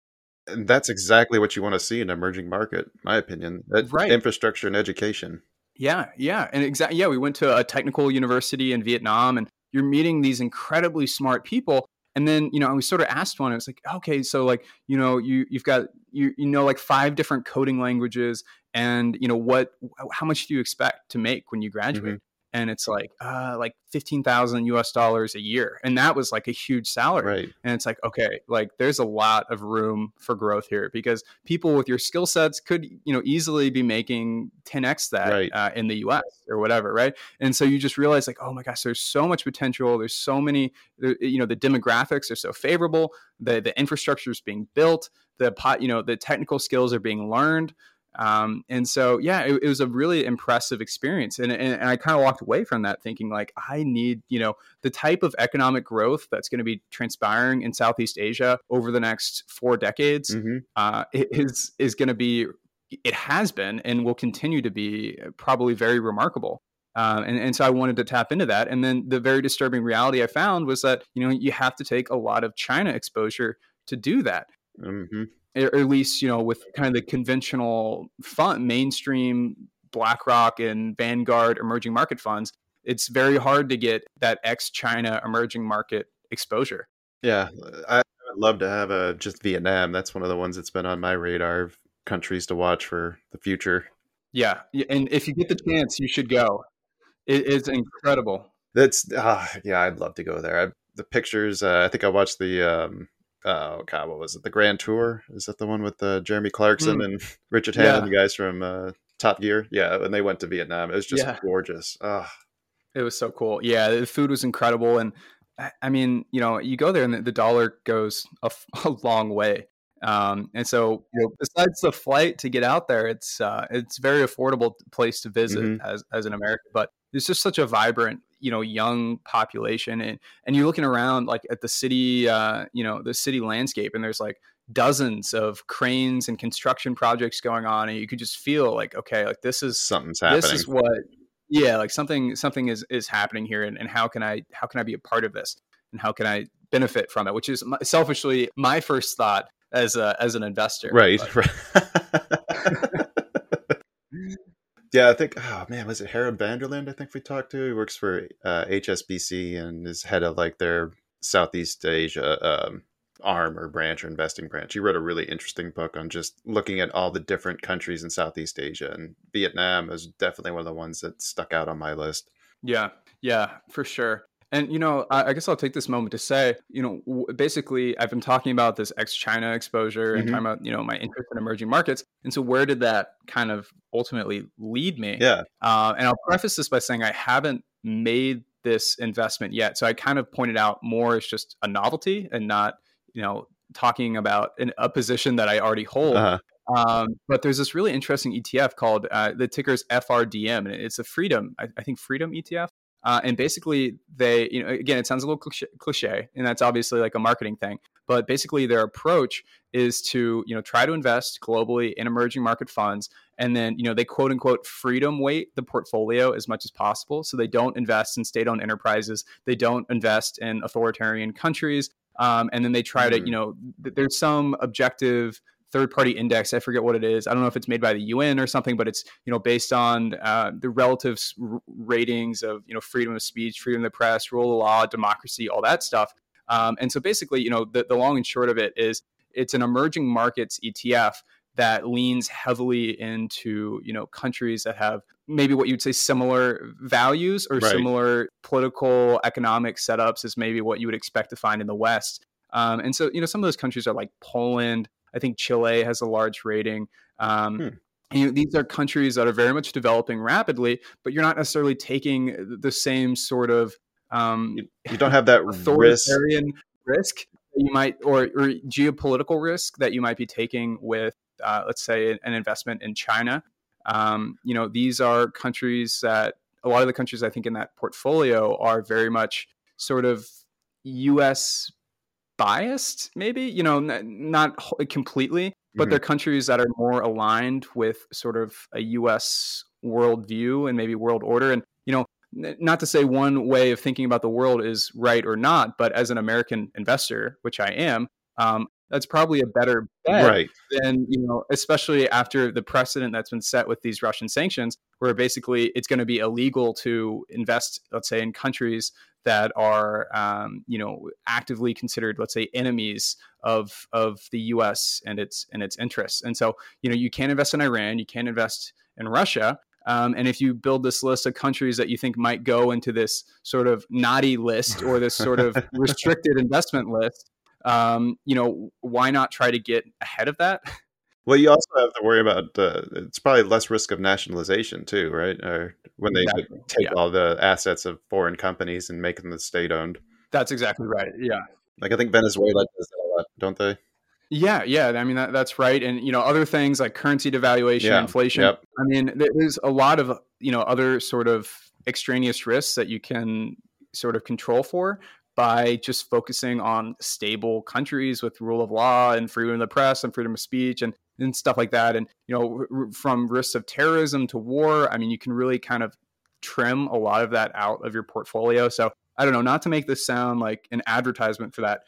And that's exactly what you want to see in an emerging market, my opinion. That right. Infrastructure and education. Yeah, yeah, and exactly. Yeah, we went to a technical university in Vietnam, and you're meeting these incredibly smart people. And then you know, we sort of asked one. It's like, okay, so like you know, you you've got you you know like five different coding languages, and you know what? How much do you expect to make when you graduate? Mm-hmm and it's like uh like 15,000 US dollars a year and that was like a huge salary. Right. and it's like okay like there's a lot of room for growth here because people with your skill sets could you know easily be making 10x that right. uh, in the US or whatever right? And so you just realize like oh my gosh there's so much potential. There's so many you know the demographics are so favorable. The the infrastructure is being built. The pot you know the technical skills are being learned Um, and so, yeah, it, it, was a really impressive experience. And, and, and I kind of walked away from that thinking, like, I need, you know, the type of economic growth that's going to be transpiring in Southeast Asia over the next four decades mm-hmm. uh, is, is going to be, it has been and will continue to be probably very remarkable. Um, and, and so I wanted to tap into that. And then the very disturbing reality I found was that, you know, you have to take a lot of China exposure to do that. Mm-hmm. Or at least, you know, with kind of the conventional fund, mainstream BlackRock and Vanguard emerging market funds, it's very hard to get that ex China emerging market exposure. Yeah. I would love to have a just Vietnam. That's one of the ones that's been on my radar of countries to watch for the future. Yeah. And if you get the chance, you should go. It is incredible. That's uh, yeah, I'd love to go there. I, the pictures. Uh, I think I watched the. Um, oh God, what was it? The Grand Tour. Is that the one with uh, Jeremy Clarkson mm. and Richard Hammond, yeah. the guys from uh, Top Gear? Yeah, and they went to Vietnam. It was just yeah. gorgeous. Oh. It was so cool. Yeah, the food was incredible, and I mean, you know, you go there and the, the dollar goes a, a long way. Um, and so, you know, besides the flight to get out there, it's uh, it's very affordable place to visit mm-hmm. as as an American. But it's just such a vibrant, you know, young population, and and you're looking around like at the city, uh, you know, the city landscape, and there's like dozens of cranes and construction projects going on, and you could just feel like, okay, like this is something's happening. This is what, yeah, like something something is is happening here, and, and how can I how can I be a part of this, and how can I benefit from it? Which is selfishly my first thought as a as an investor. Right. yeah, I think. Oh man, was it Harald van der Linde? I think we talked to. He works for uh, HSBC and is head of like their Southeast Asia um, arm or branch or investing branch. He wrote a really interesting book on just looking at all the different countries in Southeast Asia, and Vietnam is definitely one of the ones that stuck out on my list. Yeah, yeah, for sure. And you know, I, I, guess I'll take this moment to say, you know, w- basically, I've been talking about this ex-China exposure and mm-hmm. talking about you know my interest in emerging markets. And so, where did that kind of ultimately lead me? Yeah. Uh, and I'll preface this by saying I haven't made this investment yet. So I kind of pointed out more as just a novelty and not, you know, talking about an, a position that I already hold. Uh-huh. Um, but there's this really interesting ETF called uh, the ticker's FRDM, and it's a Freedom, I, I think Freedom ETF. Uh, and basically, they, you know, again, it sounds a little cliche, cliche, and that's obviously like a marketing thing. But basically, their approach is to, you know, try to invest globally in emerging market funds, and then, you know, they quote unquote freedom weight the portfolio as much as possible. So they don't invest in state-owned enterprises, they don't invest in authoritarian countries, um, and then they try mm-hmm. to, you know, th- there's some objective third party index. I forget what it is. I don't know if it's made by the UN or something, but it's you know based on uh, the relative r- ratings of you know freedom of speech, freedom of the press, rule of law, democracy, all that stuff. Um, and so basically, you know, the, the long and short of it is it's an emerging markets ETF that leans heavily into you know countries that have maybe what you'd say similar values or right. similar political economic setups as maybe what you would expect to find in the West. Um, and so you know some of those countries are like Poland, I think Chile has a large rating. Um, hmm. You know, these are countries that are very much developing rapidly, but you're not necessarily taking the same sort of um, you, you, don't have that authoritarian risk. risk you might or, or, geopolitical risk that you might be taking with, uh, let's say, an investment in China. Um, you know, these are countries that a lot of the countries I think in that portfolio are very much sort of U.S biased, maybe, you know, n- not completely, but mm-hmm. they're countries that are more aligned with sort of a US worldview and maybe world order. And, you know, n- not to say one way of thinking about the world is right or not, but as an American investor, which I am, um, that's probably a better bet right. than you know especially after the precedent that's been set with these russian sanctions where basically it's going to be illegal to invest let's say in countries that are um, you know actively considered let's say enemies of of the US and its and its interests and so you know you can't invest in Iran you can't invest in Russia um, and if you build this list of countries that you think might go into this sort of naughty list or this sort of restricted investment list um, you know why not try to get ahead of that Well, you also have to worry about uh, it's probably less risk of nationalization too, right? Or when they exactly. take yeah. all the assets of foreign companies and make them the state owned. That's exactly right. Yeah. Like I think Venezuela does that a lot, don't they? Yeah, yeah. I mean that, that's right, and you know other things like currency devaluation, Yeah, inflation. yep. I mean there's a lot of you know other sort of extraneous risks that you can sort of control for by just focusing on stable countries with rule of law and freedom of the press and freedom of speech and and stuff like that. And you know r- from risks of terrorism to war, I mean you can really kind of trim a lot of that out of your portfolio. So I don't know, not to make this sound like an advertisement for that,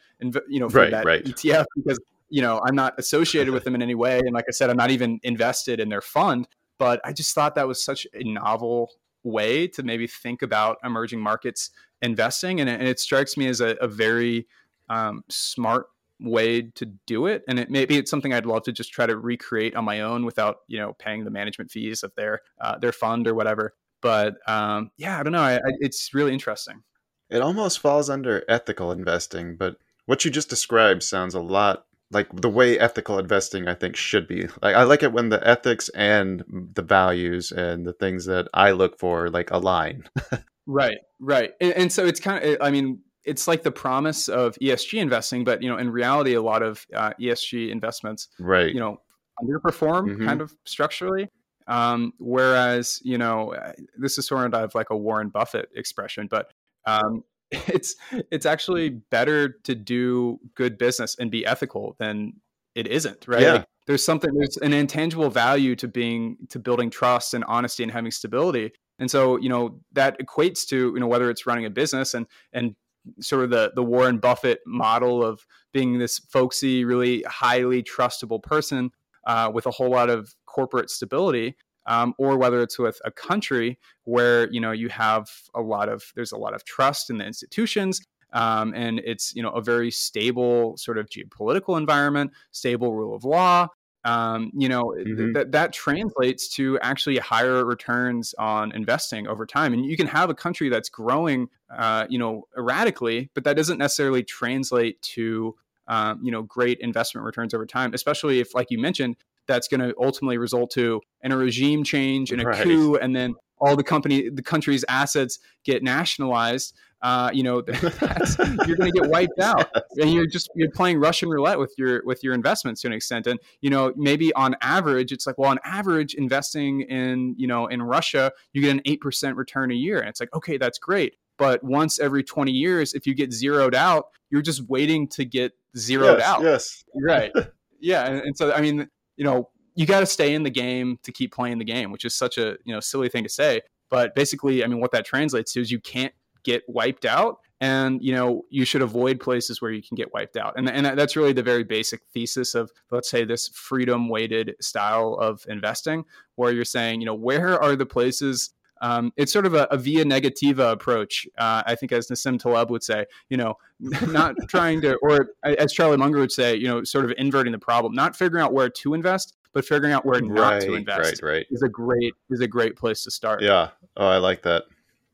you know, for Right, that right. ETF because you know I'm not associated with them in any way, and like I said, I'm not even invested in their fund. But I just thought that was such a novel way to maybe think about emerging markets investing, and it, and it strikes me as a, a very um, smart way to do it. And it maybe it's something i'd love to just try to recreate on my own without you know paying the management fees of their uh, their fund or whatever. But um, yeah i don't know. I, I, it's really interesting. It almost falls under ethical investing, but what you just described sounds a lot like the way ethical investing I think should be. Like I like it when the ethics and the values and the things that I look for like align. Right, right. And, and so it's kind of, I mean, it's like the promise of ESG investing, but you know, in reality, a lot of uh, ESG investments, Right. you know, underperform Mhm. kind of structurally. Um, whereas, you know, uh, this is sort of like a Warren Buffett expression, but um, it's it's actually better to do good business and be ethical than it isn't, right? Yeah. Like, there's something there's an intangible value to being to building trust and honesty and having stability. And so, you know, that equates to, you know, whether it's running a business and and sort of the the Warren Buffett model of being this folksy, really highly trustable person uh, with a whole lot of corporate stability, um, or whether it's with a country where you know you have a lot of there's a lot of trust in the institutions. Um, and it's you know a very stable sort of geopolitical environment, stable rule of law. Um, you know Mhm. that that translates to actually higher returns on investing over time. And you can have a country that's growing, uh, you know, erratically, but that doesn't necessarily translate to um, you know great investment returns over time. Especially if, like you mentioned, that's going to ultimately result to in a regime change and a Right. coup, and then all the company, the country's assets get nationalized. Uh, you know, that's, you're going to get wiped out, and you're just you're playing Russian roulette with your with your investments to an extent. And you know, maybe on average, it's like, well, on average, investing in you know in Russia, you get an eight percent return a year, and it's like, okay, that's great. But once every 20 years, if you get zeroed out, you're just waiting to get zeroed yes, out Yes. right yeah and, and so i mean you know you got to stay in the game to keep playing the game which is such a you know silly thing to say. But basically i mean what that translates to is you can't get wiped out and you know you should avoid places where you can get wiped out. And, and that's really the very basic thesis of let's say this freedom weighted style of investing where you're saying you know where are the places um, it's sort of a, a via negativa approach uh, i think as nassim taleb would say you know not trying to, or as Charlie Munger would say, you know, sort of inverting the problem, not figuring out where to invest, but figuring out where not right, to invest right, right. is a great is a great place to start. Yeah. Oh, I like that.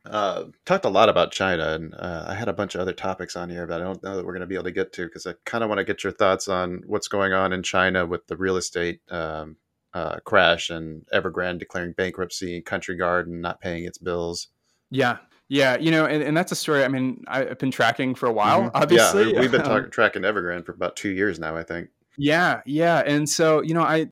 Uh, talked a lot about China, and uh, I had a bunch of other topics on here, but I don't know that we're going to be able to get to because I kind of want to get your thoughts on what's going on in China with the real estate um, uh, crash and Evergrande declaring bankruptcy, Country Garden not paying its bills. yeah, yeah. You know, and, and that's a story. I mean, I- I've been tracking for a while. Mhm. Obviously, yeah, we've been Um, talk- tracking Evergrande for about two years now. I think. Yeah, yeah. And so, you know, I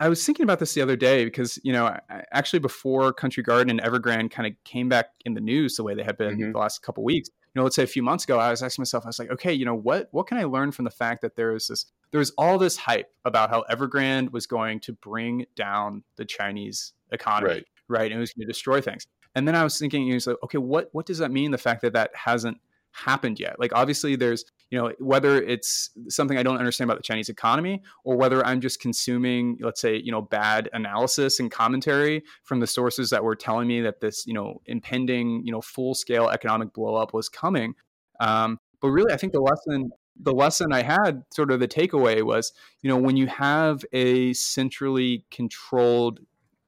I was thinking about this the other day because, you know, I, actually before Country Garden and Evergrande kind of came back in the news the way they have been Mhm. the last couple weeks, you know, let's say a few months ago, I was asking myself, I was like, okay, you know, what what can I learn from the fact that there is this there was all this hype about how Evergrande was going to bring down the Chinese economy, Right. right? And it was going to destroy things. And then I was thinking, you know, so, okay, what what does that mean? The fact that that hasn't happened yet. Like obviously there's, you know, whether it's something I don't understand about the Chinese economy or whether I'm just consuming, let's say, you know, bad analysis and commentary from the sources that were telling me that this, you know, impending, you know, full scale economic blow up was coming. Um, but really, I think the lesson the lesson I had, sort of the takeaway was, you know, when you have a centrally controlled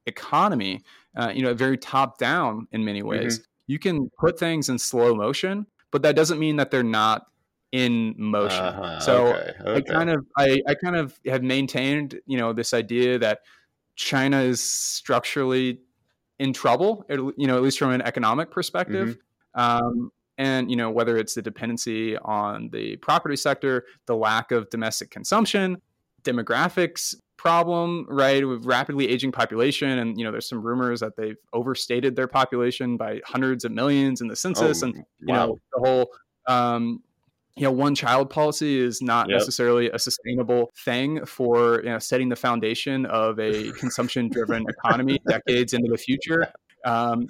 economy, uh, you know, very top down in many ways, you can put things in slow motion, but that doesn't mean that they're not in motion. Uh-huh, so okay, I kind of I, I kind of have maintained, you know, this idea that China is structurally in trouble, you know, at least from an economic perspective. Um, and you know whether it's the dependency on the property sector, the lack of domestic consumption, demographics problem, right? With rapidly aging population, and you know, there's some rumors that they've overstated their population by hundreds of millions in the census, oh, and you wow. know, the whole um, you know one child policy is not yep. necessarily a sustainable thing for you know setting the foundation of a consumption driven economy decades into the future um,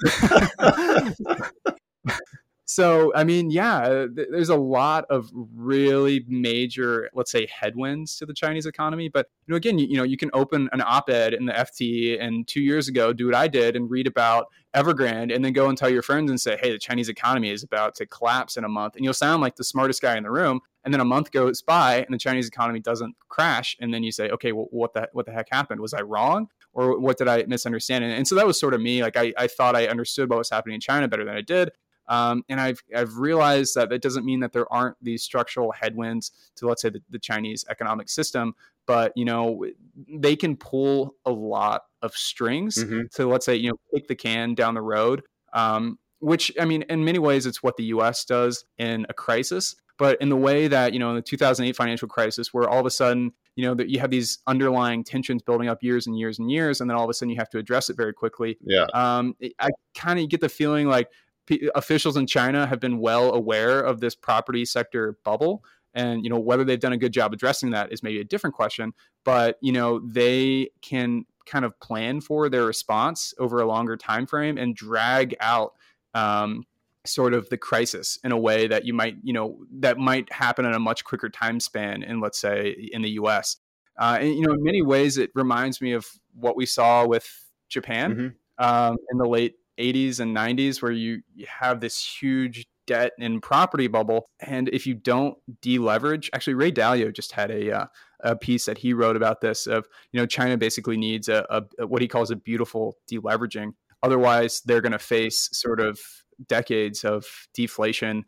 so i mean yeah uh, th- there's a lot of really major let's say headwinds to the chinese economy but you know again you, you, know you can open an op-ed in the ft and two years ago do what i did and read about evergrande and then go and tell your friends and say hey the chinese economy is about to collapse in a month and you'll sound like the smartest guy in the room and then a month goes by and the chinese economy doesn't crash and then you say okay well what the what the heck happened? Was i wrong or what did i misunderstand? And, and so that was sort of me like I, I thought i understood what was happening in china better than i did um, and I've, I've realized that it doesn't mean that there aren't these structural headwinds to, let's say, the, the Chinese economic system, but, you know, they can pull a lot of strings mm-hmm. to, let's say, you know, kick the can down the road. Um, which, I mean, in many ways, it's what the US does in a crisis. But in the way that, you know, in the 2008 financial crisis, where all of a sudden, you know that you have these underlying tensions building up years and years and years and then all of a sudden you have to address it very quickly yeah um, i kind of get the feeling like p- officials in China have been well aware of this property sector bubble. And you know whether they've done a good job addressing that is maybe a different question. But you know they can kind of plan for their response over a longer time frame and drag out um, sort of the crisis in a way that you might you know that might happen in a much quicker time span in let's say in the us uh, and you know in many ways it reminds me of what we saw with japan mm-hmm. um, in the late 80s and 90s where you, have this huge debt and property bubble. And if you don't deleverage, actually, Ray Dalio just had a, uh, a piece that he wrote about this of, you know, China basically needs a, a what he calls a beautiful deleveraging. Otherwise, they're going to face sort of decades of deflation,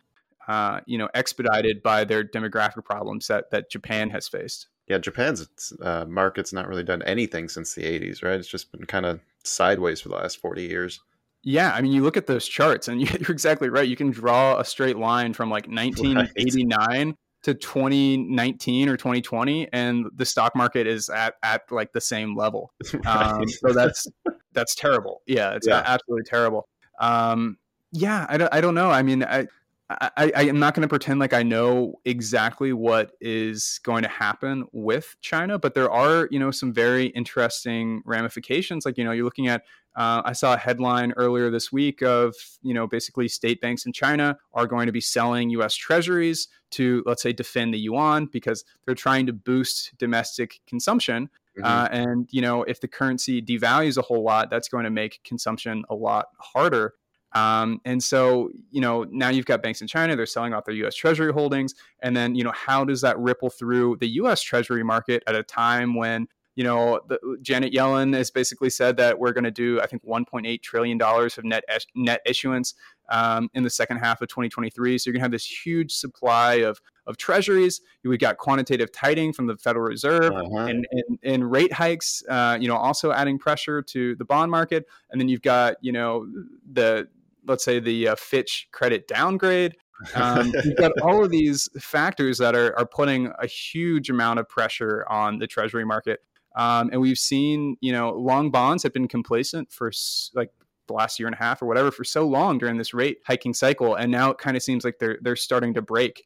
uh, you know, expedited by their demographic problems that, that Japan has faced. Yeah, Japan's uh, market's not really done anything since the 80s, right? It's just been kind of sideways for the last 40 years. Yeah, I mean, you look at those charts, and you're exactly right. You can draw a straight line from like 1989 right. to 2019 or 2020, and the stock market is at at like the same level. Right. Um, so that's that's terrible. Yeah, it's yeah. absolutely terrible. Um, yeah, I don't, I don't know. I mean, I I, I am not going to pretend like I know exactly what is going to happen with China, but there are, you know, some very interesting ramifications. Like, you know, you're looking at, uh, I saw a headline earlier this week of, you know, basically state banks in China are going to be selling U.S. Treasuries to, let's say, defend the yuan because they're trying to boost domestic consumption. Mm-hmm. Uh, and you know, if the currency devalues a whole lot, that's going to make consumption a lot harder. Um, and so, you know, now you've got banks in China, they're selling off their US Treasury holdings. And then, you know, how does that ripple through the US Treasury market at a time when, you know, the, Janet Yellen has basically said that we're going to do, I think, $1.8 trillion of net, net issuance um, in the second half of 2023. So you're going to have this huge supply of, of treasuries. We've got quantitative tightening from the Federal Reserve uh-huh. and, and, and, rate hikes, uh, you know, also adding pressure to the bond market. And then you've got, you know, the let's say the uh, Fitch credit downgrade. Um, you've got all of these factors that are, are putting a huge amount of pressure on the treasury market. Um, and we've seen, you know, long bonds have been complacent for like the last year and a half or whatever for so long during this rate hiking cycle. And now it kind of seems like they're, they're starting to break.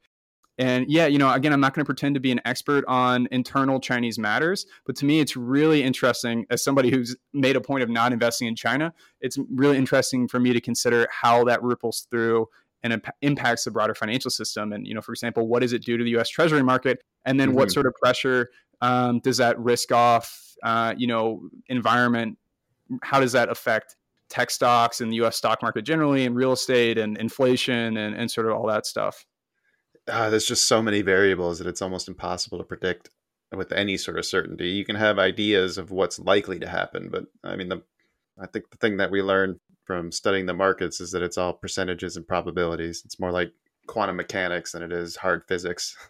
And yeah, you know, again, I'm not going to pretend to be an expert on internal Chinese matters, but to me, it's really interesting as somebody who's made a point of not investing in China. It's really interesting for me to consider how that ripples through and imp- impacts the broader financial system. And, you know, for example, what does it do to the US Treasury market? And then mm-hmm. what sort of pressure um, does that risk off, uh, you know, environment? How does that affect tech stocks and the US stock market generally and real estate and inflation and, and sort of all that stuff? uh, there's just so many variables that it's almost impossible to predict with any sort of certainty. You can have ideas of what's likely to happen, but I mean, the I think the thing that we learned from studying the markets is that it's all percentages and probabilities. It's more like quantum mechanics than it is hard physics.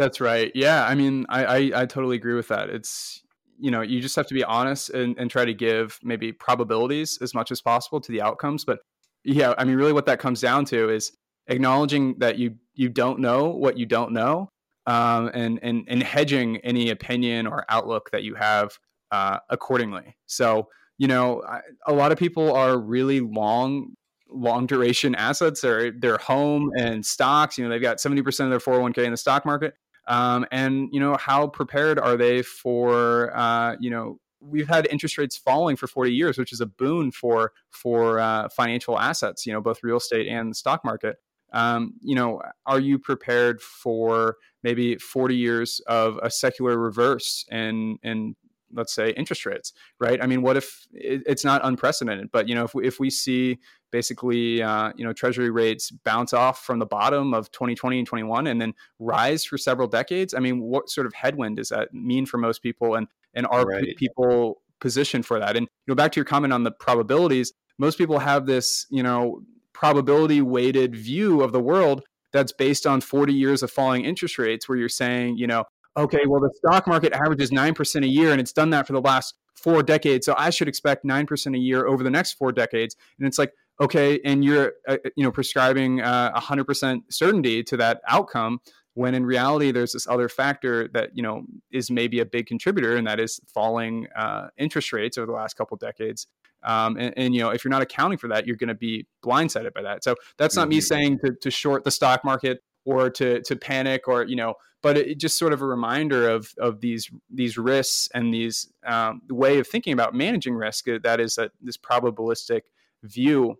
That's right. Yeah, I mean, I I, I totally agree with that. It's you know you just have to be honest and, and try to give maybe probabilities as much as possible to the outcomes but yeah i mean really what that comes down to is acknowledging that you you don't know what you don't know um, and and and hedging any opinion or outlook that you have uh, accordingly. So you know, I, a lot of people are really long long duration assets or their home and stocks you know they've got 70% of their 401k in the stock market um, and you know how prepared are they for uh, you know we've had interest rates falling for 40 years which is a boon for for uh, financial assets you know both real estate and the stock market. Um, you know are you prepared for maybe 40 years of a secular reverse in in let's say interest rates right i mean what if it, it's not unprecedented but you know if we, if we see basically uh, you know treasury rates bounce off from the bottom of 2020 and 21 and then rise for several decades i mean what sort of headwind does that mean for most people and and are right. people positioned for that and you know back to your comment on the probabilities most people have this you know probability weighted view of the world that's based on 40 years of falling interest rates where you're saying you know okay, well, the stock market averages 9% a year and it's done that for the last four decades. So I should expect 9% a year over the next four decades. And it's like, okay, and you're, uh, you know, prescribing uh, 100% certainty to that outcome when in reality there's this other factor that you know is maybe a big contributor and that is falling uh, interest rates over the last couple decades um, and, and, you know if you're not accounting for that you're going to be blindsided by that so that's not mm-hmm. me saying to, to short the stock market or to to panic or you know but it, just sort of a reminder of of these these risks and these um, way of thinking about managing risk uh, that is that this probabilistic view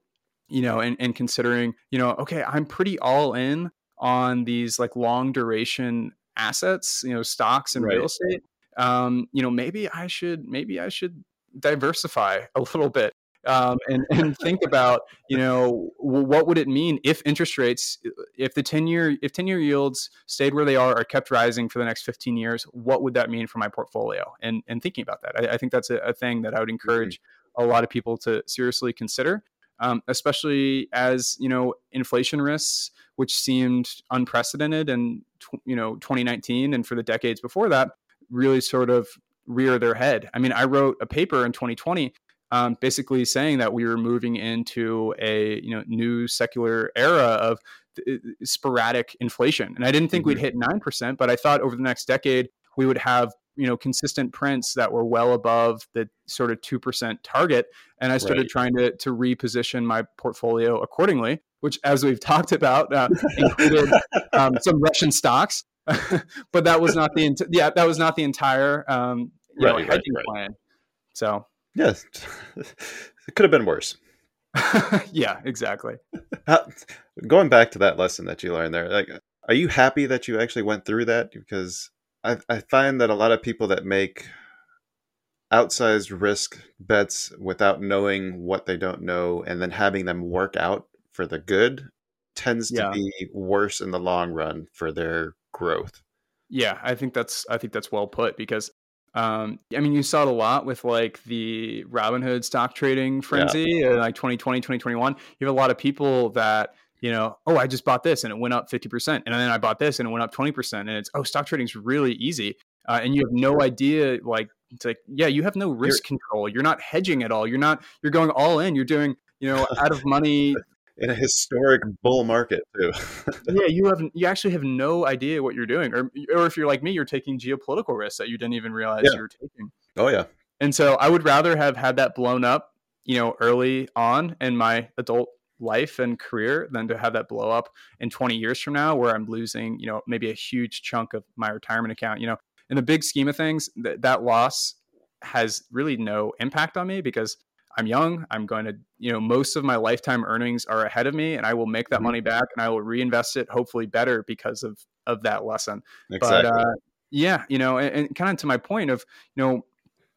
you know and, and considering you know okay i'm pretty all in on these like long duration assets you know stocks and right. real estate um, you know maybe i should maybe i should diversify a little bit um, and, and think about you know what would it mean if interest rates if the 10 year if 10 year yields stayed where they are or kept rising for the next 15 years what would that mean for my portfolio and and thinking about that i, I think that's a, a, thing that i would encourage mm-hmm. a lot of people to seriously consider um, especially as you know inflation risks which seemed unprecedented in you know 2019 and for the decades before that really sort of rear their head i mean i wrote a paper in 2020 um, basically saying that we were moving into a you know new secular era of sporadic inflation. And I didn't think mm-hmm. we'd hit nine percent, but I thought over the next decade we would have you know consistent prints that were well above the sort of two percent target. And I started right. trying to to reposition my portfolio accordingly, which, as we've talked about, uh, included um, some Russian stocks. but that was not the yeah that was not the entire um, you right, know, hedging right, plan. So Yes, it could have been worse. yeah, exactly. How, going back to that lesson that you learned there, like, are you happy that you actually went through that? Because I, I find that a lot of people that make outsized risk bets without knowing what they don't know and then having them work out for the good tends yeah. to be worse in the long run for their growth. Yeah, I think that's I think that's well put because um, I mean, you saw it a lot with like the Robinhood stock trading frenzy, yeah. like 2020, 2021. You have a lot of people that, you know, oh, I just bought this and it went up 50%. And then I bought this and it went up 20%. And it's, oh, stock trading is really easy. Uh, and you have no idea, like, it's like, yeah, you have no risk you're, control. You're not hedging at all. You're not, you're going all in. You're doing, you know, out of money in a historic bull market too. yeah, you have you actually have no idea what you're doing, or or if you're like me, you're taking geopolitical risks that you didn't even realize yeah. you were taking. Oh yeah. And so I would rather have had that blown up, you know, early on in my adult life and career than to have that blow up in 20 years from now where I'm losing, you know, maybe a huge chunk of my retirement account. You know, in the big scheme of things, th- that loss has really no impact on me because I'm young. I'm going to, you know, most of my lifetime earnings are ahead of me, and I will make that mm-hmm. money back, and I will reinvest it, hopefully better because of of that lesson. Exactly. But uh, yeah, you know, and, and kind of to my point of, you know,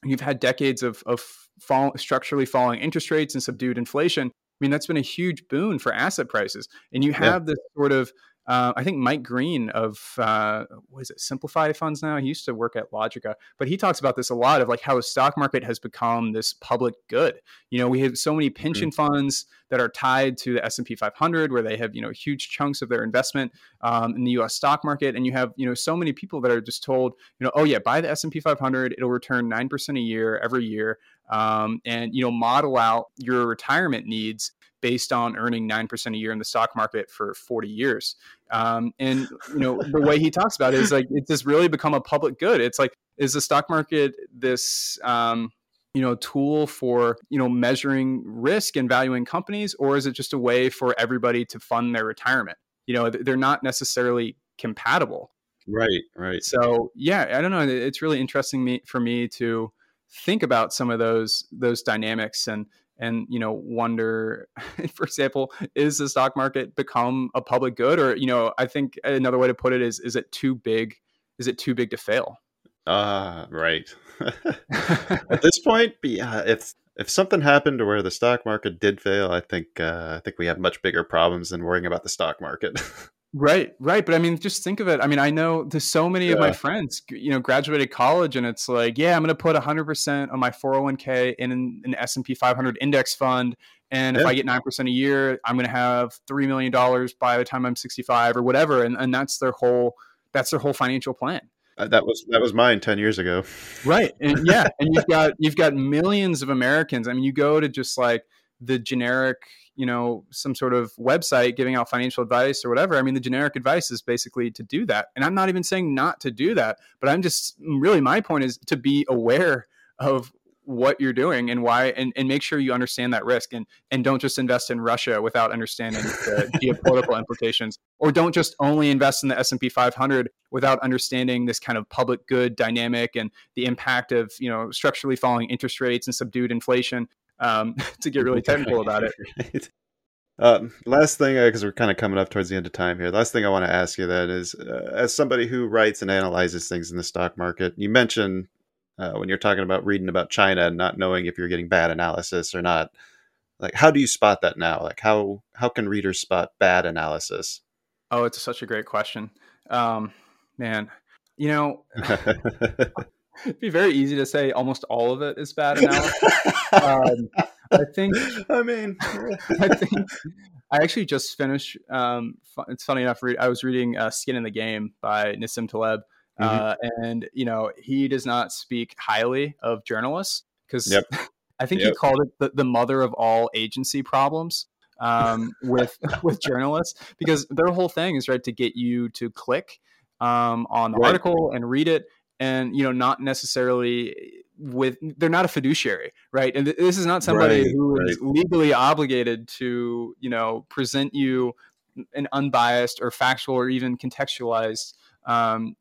you've had decades of of fall, structurally falling interest rates and subdued inflation. I mean, that's been a huge boon for asset prices, and you have yeah. this sort of uh, I think Mike Green of uh, what is it, Simplify Funds now. He used to work at Logica, but he talks about this a lot of like how the stock market has become this public good. You know, we have so many pension mm-hmm. funds that are tied to the S and P 500, where they have you know huge chunks of their investment um, in the U.S. stock market, and you have you know so many people that are just told, you know, oh yeah, buy the S and P 500, it'll return nine percent a year every year, um, and you know, model out your retirement needs based on earning 9% a year in the stock market for 40 years. Um, and, you know, the way he talks about it is like, it's just really become a public good. It's like, is the stock market this, um, you know tool for you know measuring risk and valuing companies or is it just a way for everybody to fund their retirement you know they're not necessarily compatible right right so yeah i don't know it's really interesting me for me to think about some of those those dynamics and and you know wonder for example is the stock market become a public good? Or you know i think another way to put it is is it too big is it too big to fail? Ah uh, right. At this point yeah if if something happened to where the stock market did fail i think uh, i think we have much bigger problems than worrying about the stock market Right, right. But I mean, just think of it. I mean, I know there's so many yeah. of my friends, you know, graduated college, and it's like, yeah, I'm going to put 100% of my 401k in an, S&P 500 index fund, and yeah. if I get nine percent a year, I'm going to have three million dollars by the time I'm 65 or whatever. And and that's their whole that's their whole financial plan. Uh, that was that was mine 10 years ago. Right, and yeah, and you've got you've got millions of Americans. I mean, you go to just like the generic you know some sort of website giving out financial advice or whatever i mean the generic advice is basically to do that. And i'm not even saying not to do that but i'm just really my point is to be aware of what you're doing and why and, and make sure you understand that risk and and don't just invest in russia without understanding the geopolitical implications. Or don't just only invest in the s&p 500 without understanding this kind of public good dynamic and the impact of you know structurally falling interest rates and subdued inflation um, to get really technical about it. right. Uh, last thing, because uh, we're kind of coming up towards the end of time here. Last thing I want to ask you that is, uh, as somebody who writes and analyzes things in the stock market, you mentioned uh, when you're talking about reading about China and not knowing if you're getting bad analysis or not. Like, how do you spot that now? Like, how how can readers spot bad analysis? Oh, it's such a great question, um, man. You know, It'd be very easy to say almost all of it is bad analysis. um, I think. I mean, I think I actually just finished. Um, it's funny enough. I was reading uh, "Skin in the Game" by Nassim Taleb, mm-hmm. uh, and you know he does not speak highly of journalists because yep. I think yep. he called it the, the mother of all agency problems um, with with journalists because their whole thing is right to get you to click um, on the right. article and read it and you know not necessarily with they're not a fiduciary right and this is not somebody right, who right. is legally obligated to you know present you an unbiased or factual or even contextualized um,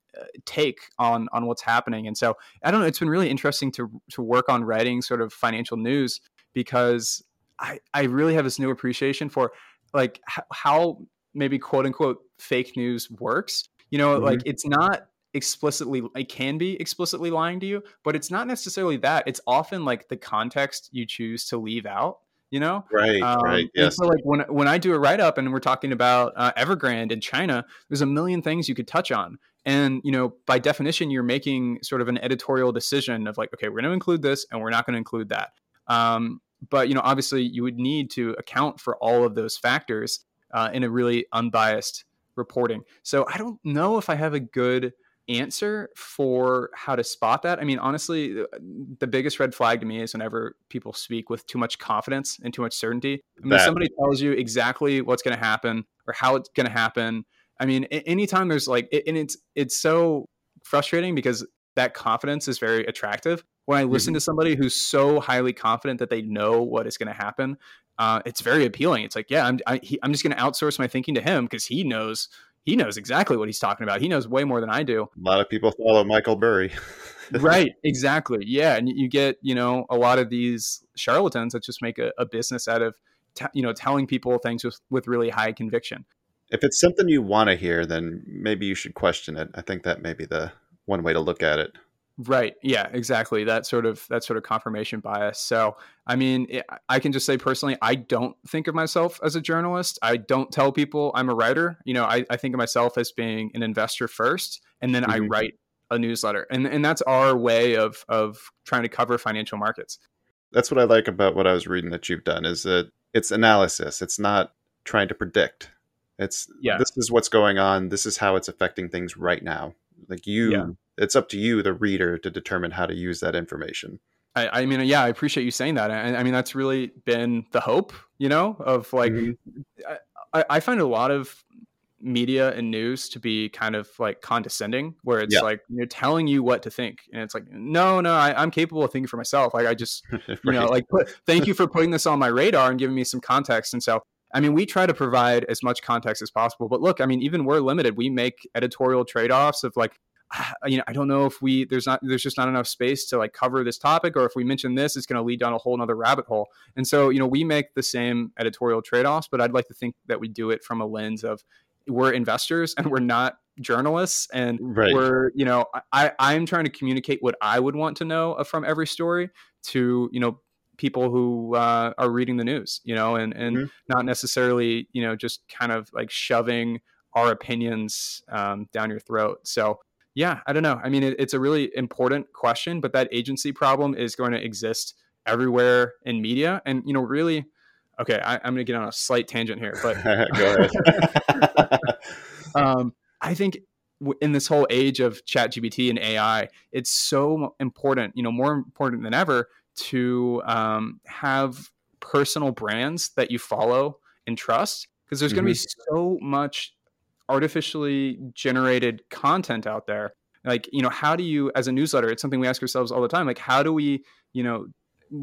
take on on what's happening and so i don't know it's been really interesting to to work on writing sort of financial news because i i really have this new appreciation for like how maybe quote unquote fake news works you know mm-hmm. like it's not explicitly it can be explicitly lying to you but it's not necessarily that it's often like the context you choose to leave out you know? Right um, right yes. so like when when i do a write-up and we're talking about uh, evergrande in china there's a million things you could touch on. And you know by definition you're making sort of an editorial decision of like okay we're going to include this and we're not going to include that. Um, but you know obviously you would need to account for all of those factors uh, in a really unbiased reporting. So i don't know if i have a good answer for how to spot that. I mean, honestly, the biggest red flag to me is whenever people speak with too much confidence and too much certainty. I mean, that. somebody tells you exactly what's going to happen or how it's going to happen. I mean, anytime there's like, and it's it's so frustrating because that confidence is very attractive. When I listen mm-hmm. to somebody who's so highly confident that they know what is going to happen, uh, it's very appealing. It's like, yeah, I'm I, am just going to outsource my thinking to him because he knows he knows exactly what he's talking about. He knows way more than I do. A lot of people follow Michael Burry. right, exactly. Yeah, and you get you know a lot of these charlatans that just make a, a business out of t- you know telling people things with with really high conviction. If it's something you want to hear, then maybe you should question it. I think that may be the one way to look at it. Right. Yeah, exactly. That sort of that sort of confirmation bias. So, I mean, it, I can just say personally, I don't think of myself as a journalist. I don't tell people I'm a writer. You know, I, I think of myself as being an investor first, and then mm-hmm. I write a newsletter, and and that's our way of of trying to cover financial markets. That's what I like about what I was reading that you've done is that it's analysis. It's not trying to predict. It's yeah. This is what's going on. This is how it's affecting things right now. Like you. Yeah it's up to you, the reader, to determine how to use that information. I, I, mean, yeah, I appreciate you saying that. I, I, mean, that's really been the hope, you know, of like, mm-hmm. I, I, find a lot of media and news to be kind of like condescending, where it's yeah. like you're telling you what to think, and it's like, no, no, I, am capable of thinking for myself. Like, I just, right. you know, like, put, thank you for putting this on my radar and giving me some context. And so, I mean, we try to provide as much context as possible, but look, I mean, even we're limited. We make editorial trade offs of like, you know, I don't know if we there's not there's just not enough space to like cover this topic, or if we mention this, it's going to lead down a whole another rabbit hole. And so, you know, we make the same editorial trade offs, but I'd like to think that we do it from a lens of we're investors and we're not journalists and right. we're you know i i'm trying to communicate what i would want to know from every story to you know people who uh, are reading the news you know and and mm-hmm. not necessarily you know just kind of like shoving our opinions um, down your throat so yeah i don't know i mean it, it's a really important question but that agency problem is going to exist everywhere in media and you know really okay, I, am going to get on a slight tangent here, but um, I think in this whole age of chat gpt and ai it's so important you know more important than ever to um, have personal brands that you follow and trust because there's mm-hmm. going to be so much artificially generated content out there like you know how do you as a newsletter it's something we ask ourselves all the time like how do we you know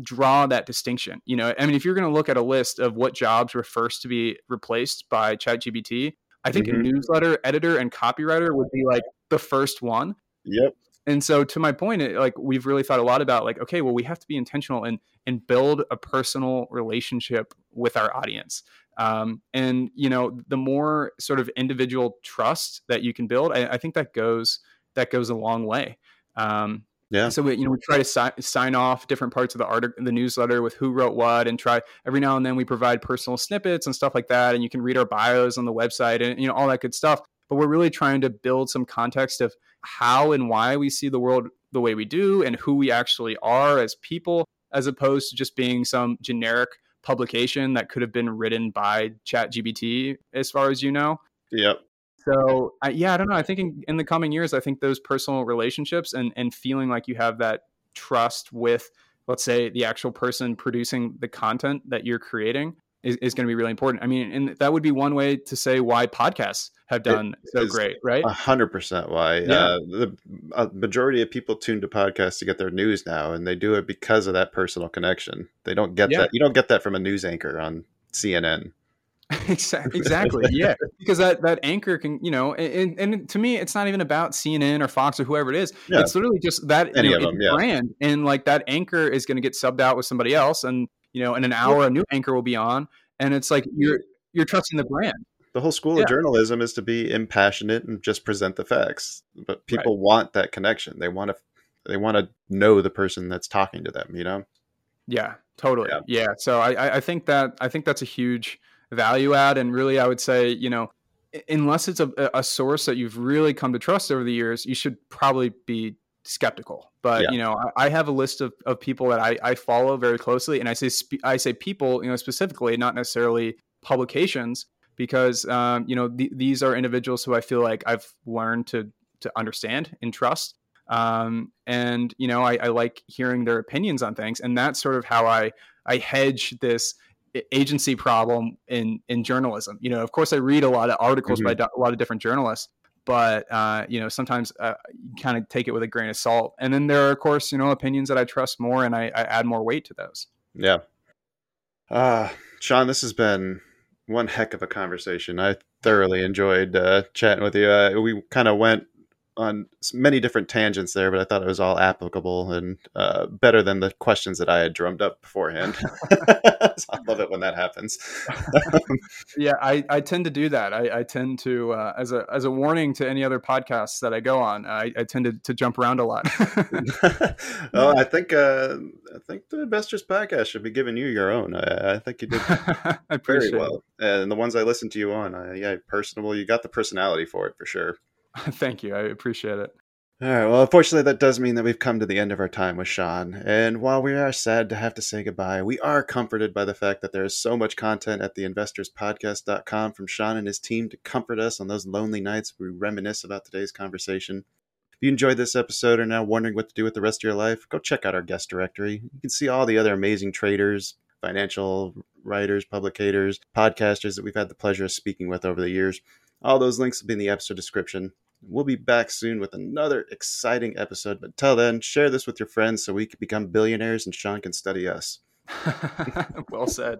draw that distinction. You know, I mean, if you're going to look at a list of what jobs were first to be replaced by ChatGPT, I think mm-hmm. a newsletter editor and copywriter would be like the first one. Yep. And so, to my point, it, like we've really thought a lot about like, okay, well, we have to be intentional and and build a personal relationship with our audience. Um, and you know, the more sort of individual trust that you can build, I, I think that goes that goes a long way. Um, yeah. So we, you know, we try to si- sign off different parts of the article, the newsletter with who wrote what, and try every now and then we provide personal snippets and stuff like that, and you can read our bios on the website and you know all that good stuff. But we're really trying to build some context of how and why we see the world the way we do, and who we actually are as people, as opposed to just being some generic publication that could have been written by ChatGPT, as far as you know. Yep. So I, yeah, I don't know. I think in, in the coming years, I think those personal relationships and and feeling like you have that trust with, let's say, the actual person producing the content that you're creating is, is going to be really important. I mean, and that would be one way to say why podcasts have done it so great, right? A hundred percent why. Yeah. Uh, the majority of people tune to podcasts to get their news now, and they do it because of that personal connection. They don't get yeah. that. You don't get that from a news anchor on CNN. exactly. Exactly. Yeah. Because that, that anchor can, you know, and, and to me, it's not even about CNN or Fox or whoever it is. Yeah. It's literally just that Any you know, them, brand. And like that anchor is going to get subbed out with somebody else. And, you know, in an hour, a new anchor will be on. And it's like you're, you're trusting the brand. The whole school yeah. of journalism is to be impassionate and just present the facts. But people right. want that connection. They want to, they want to know the person that's talking to them, you know? Yeah, totally. Yeah. yeah. So I, I think that, I think that's a huge, value add. And really, I would say, you know, unless it's a, a source that you've really come to trust over the years, you should probably be skeptical. But yeah. you know, I, I, have a list of, of people that I, I follow very closely, and I say spe- I say people, you know, specifically, not necessarily publications, because um, you know th- these are individuals who I feel like I've learned to to understand and trust. Um, and you know, I, I like hearing their opinions on things, and that's sort of how I I hedge this agency problem in in journalism. You know, of course, I read a lot of articles mm-hmm. by a lot of different journalists, but uh, you know, sometimes uh, you kind of take it with a grain of salt. And then there are, of course, you know, opinions that I trust more, and I, I add more weight to those. Yeah. Uh, Shawn, this has been one heck of a conversation. I thoroughly enjoyed uh, chatting with you. Uh, we kind of went on many different tangents there, but I thought it was all applicable and uh, better than the questions that I had drummed up beforehand. so I love it when that happens. yeah, I, I tend to do that. I, I tend to, uh, as a as a warning to any other podcasts that I go on, I, I tend to, to jump around a lot. well, I think uh, I think the Investors Podcast should be giving you your own. I, I think you did I very well, it. and the ones I listened to you on, I, yeah, personable. You got the personality for it for sure. Thank you. I appreciate it. All right. Well, unfortunately, that does mean that we've come to the end of our time with Shawn. And while we are sad to have to say goodbye, we are comforted by the fact that there is so much content at the investorspodcast.com from Shawn and his team to comfort us on those lonely nights we reminisce about today's conversation. If you enjoyed this episode or now wondering what to do with the rest of your life, go check out our guest directory. You can see all the other amazing traders, financial writers, publicators, podcasters that we've had the pleasure of speaking with over the years. All those links will be in the episode description. We'll be back soon with another exciting episode. But till then, share this with your friends so we can become billionaires and Shawn can study us. well said.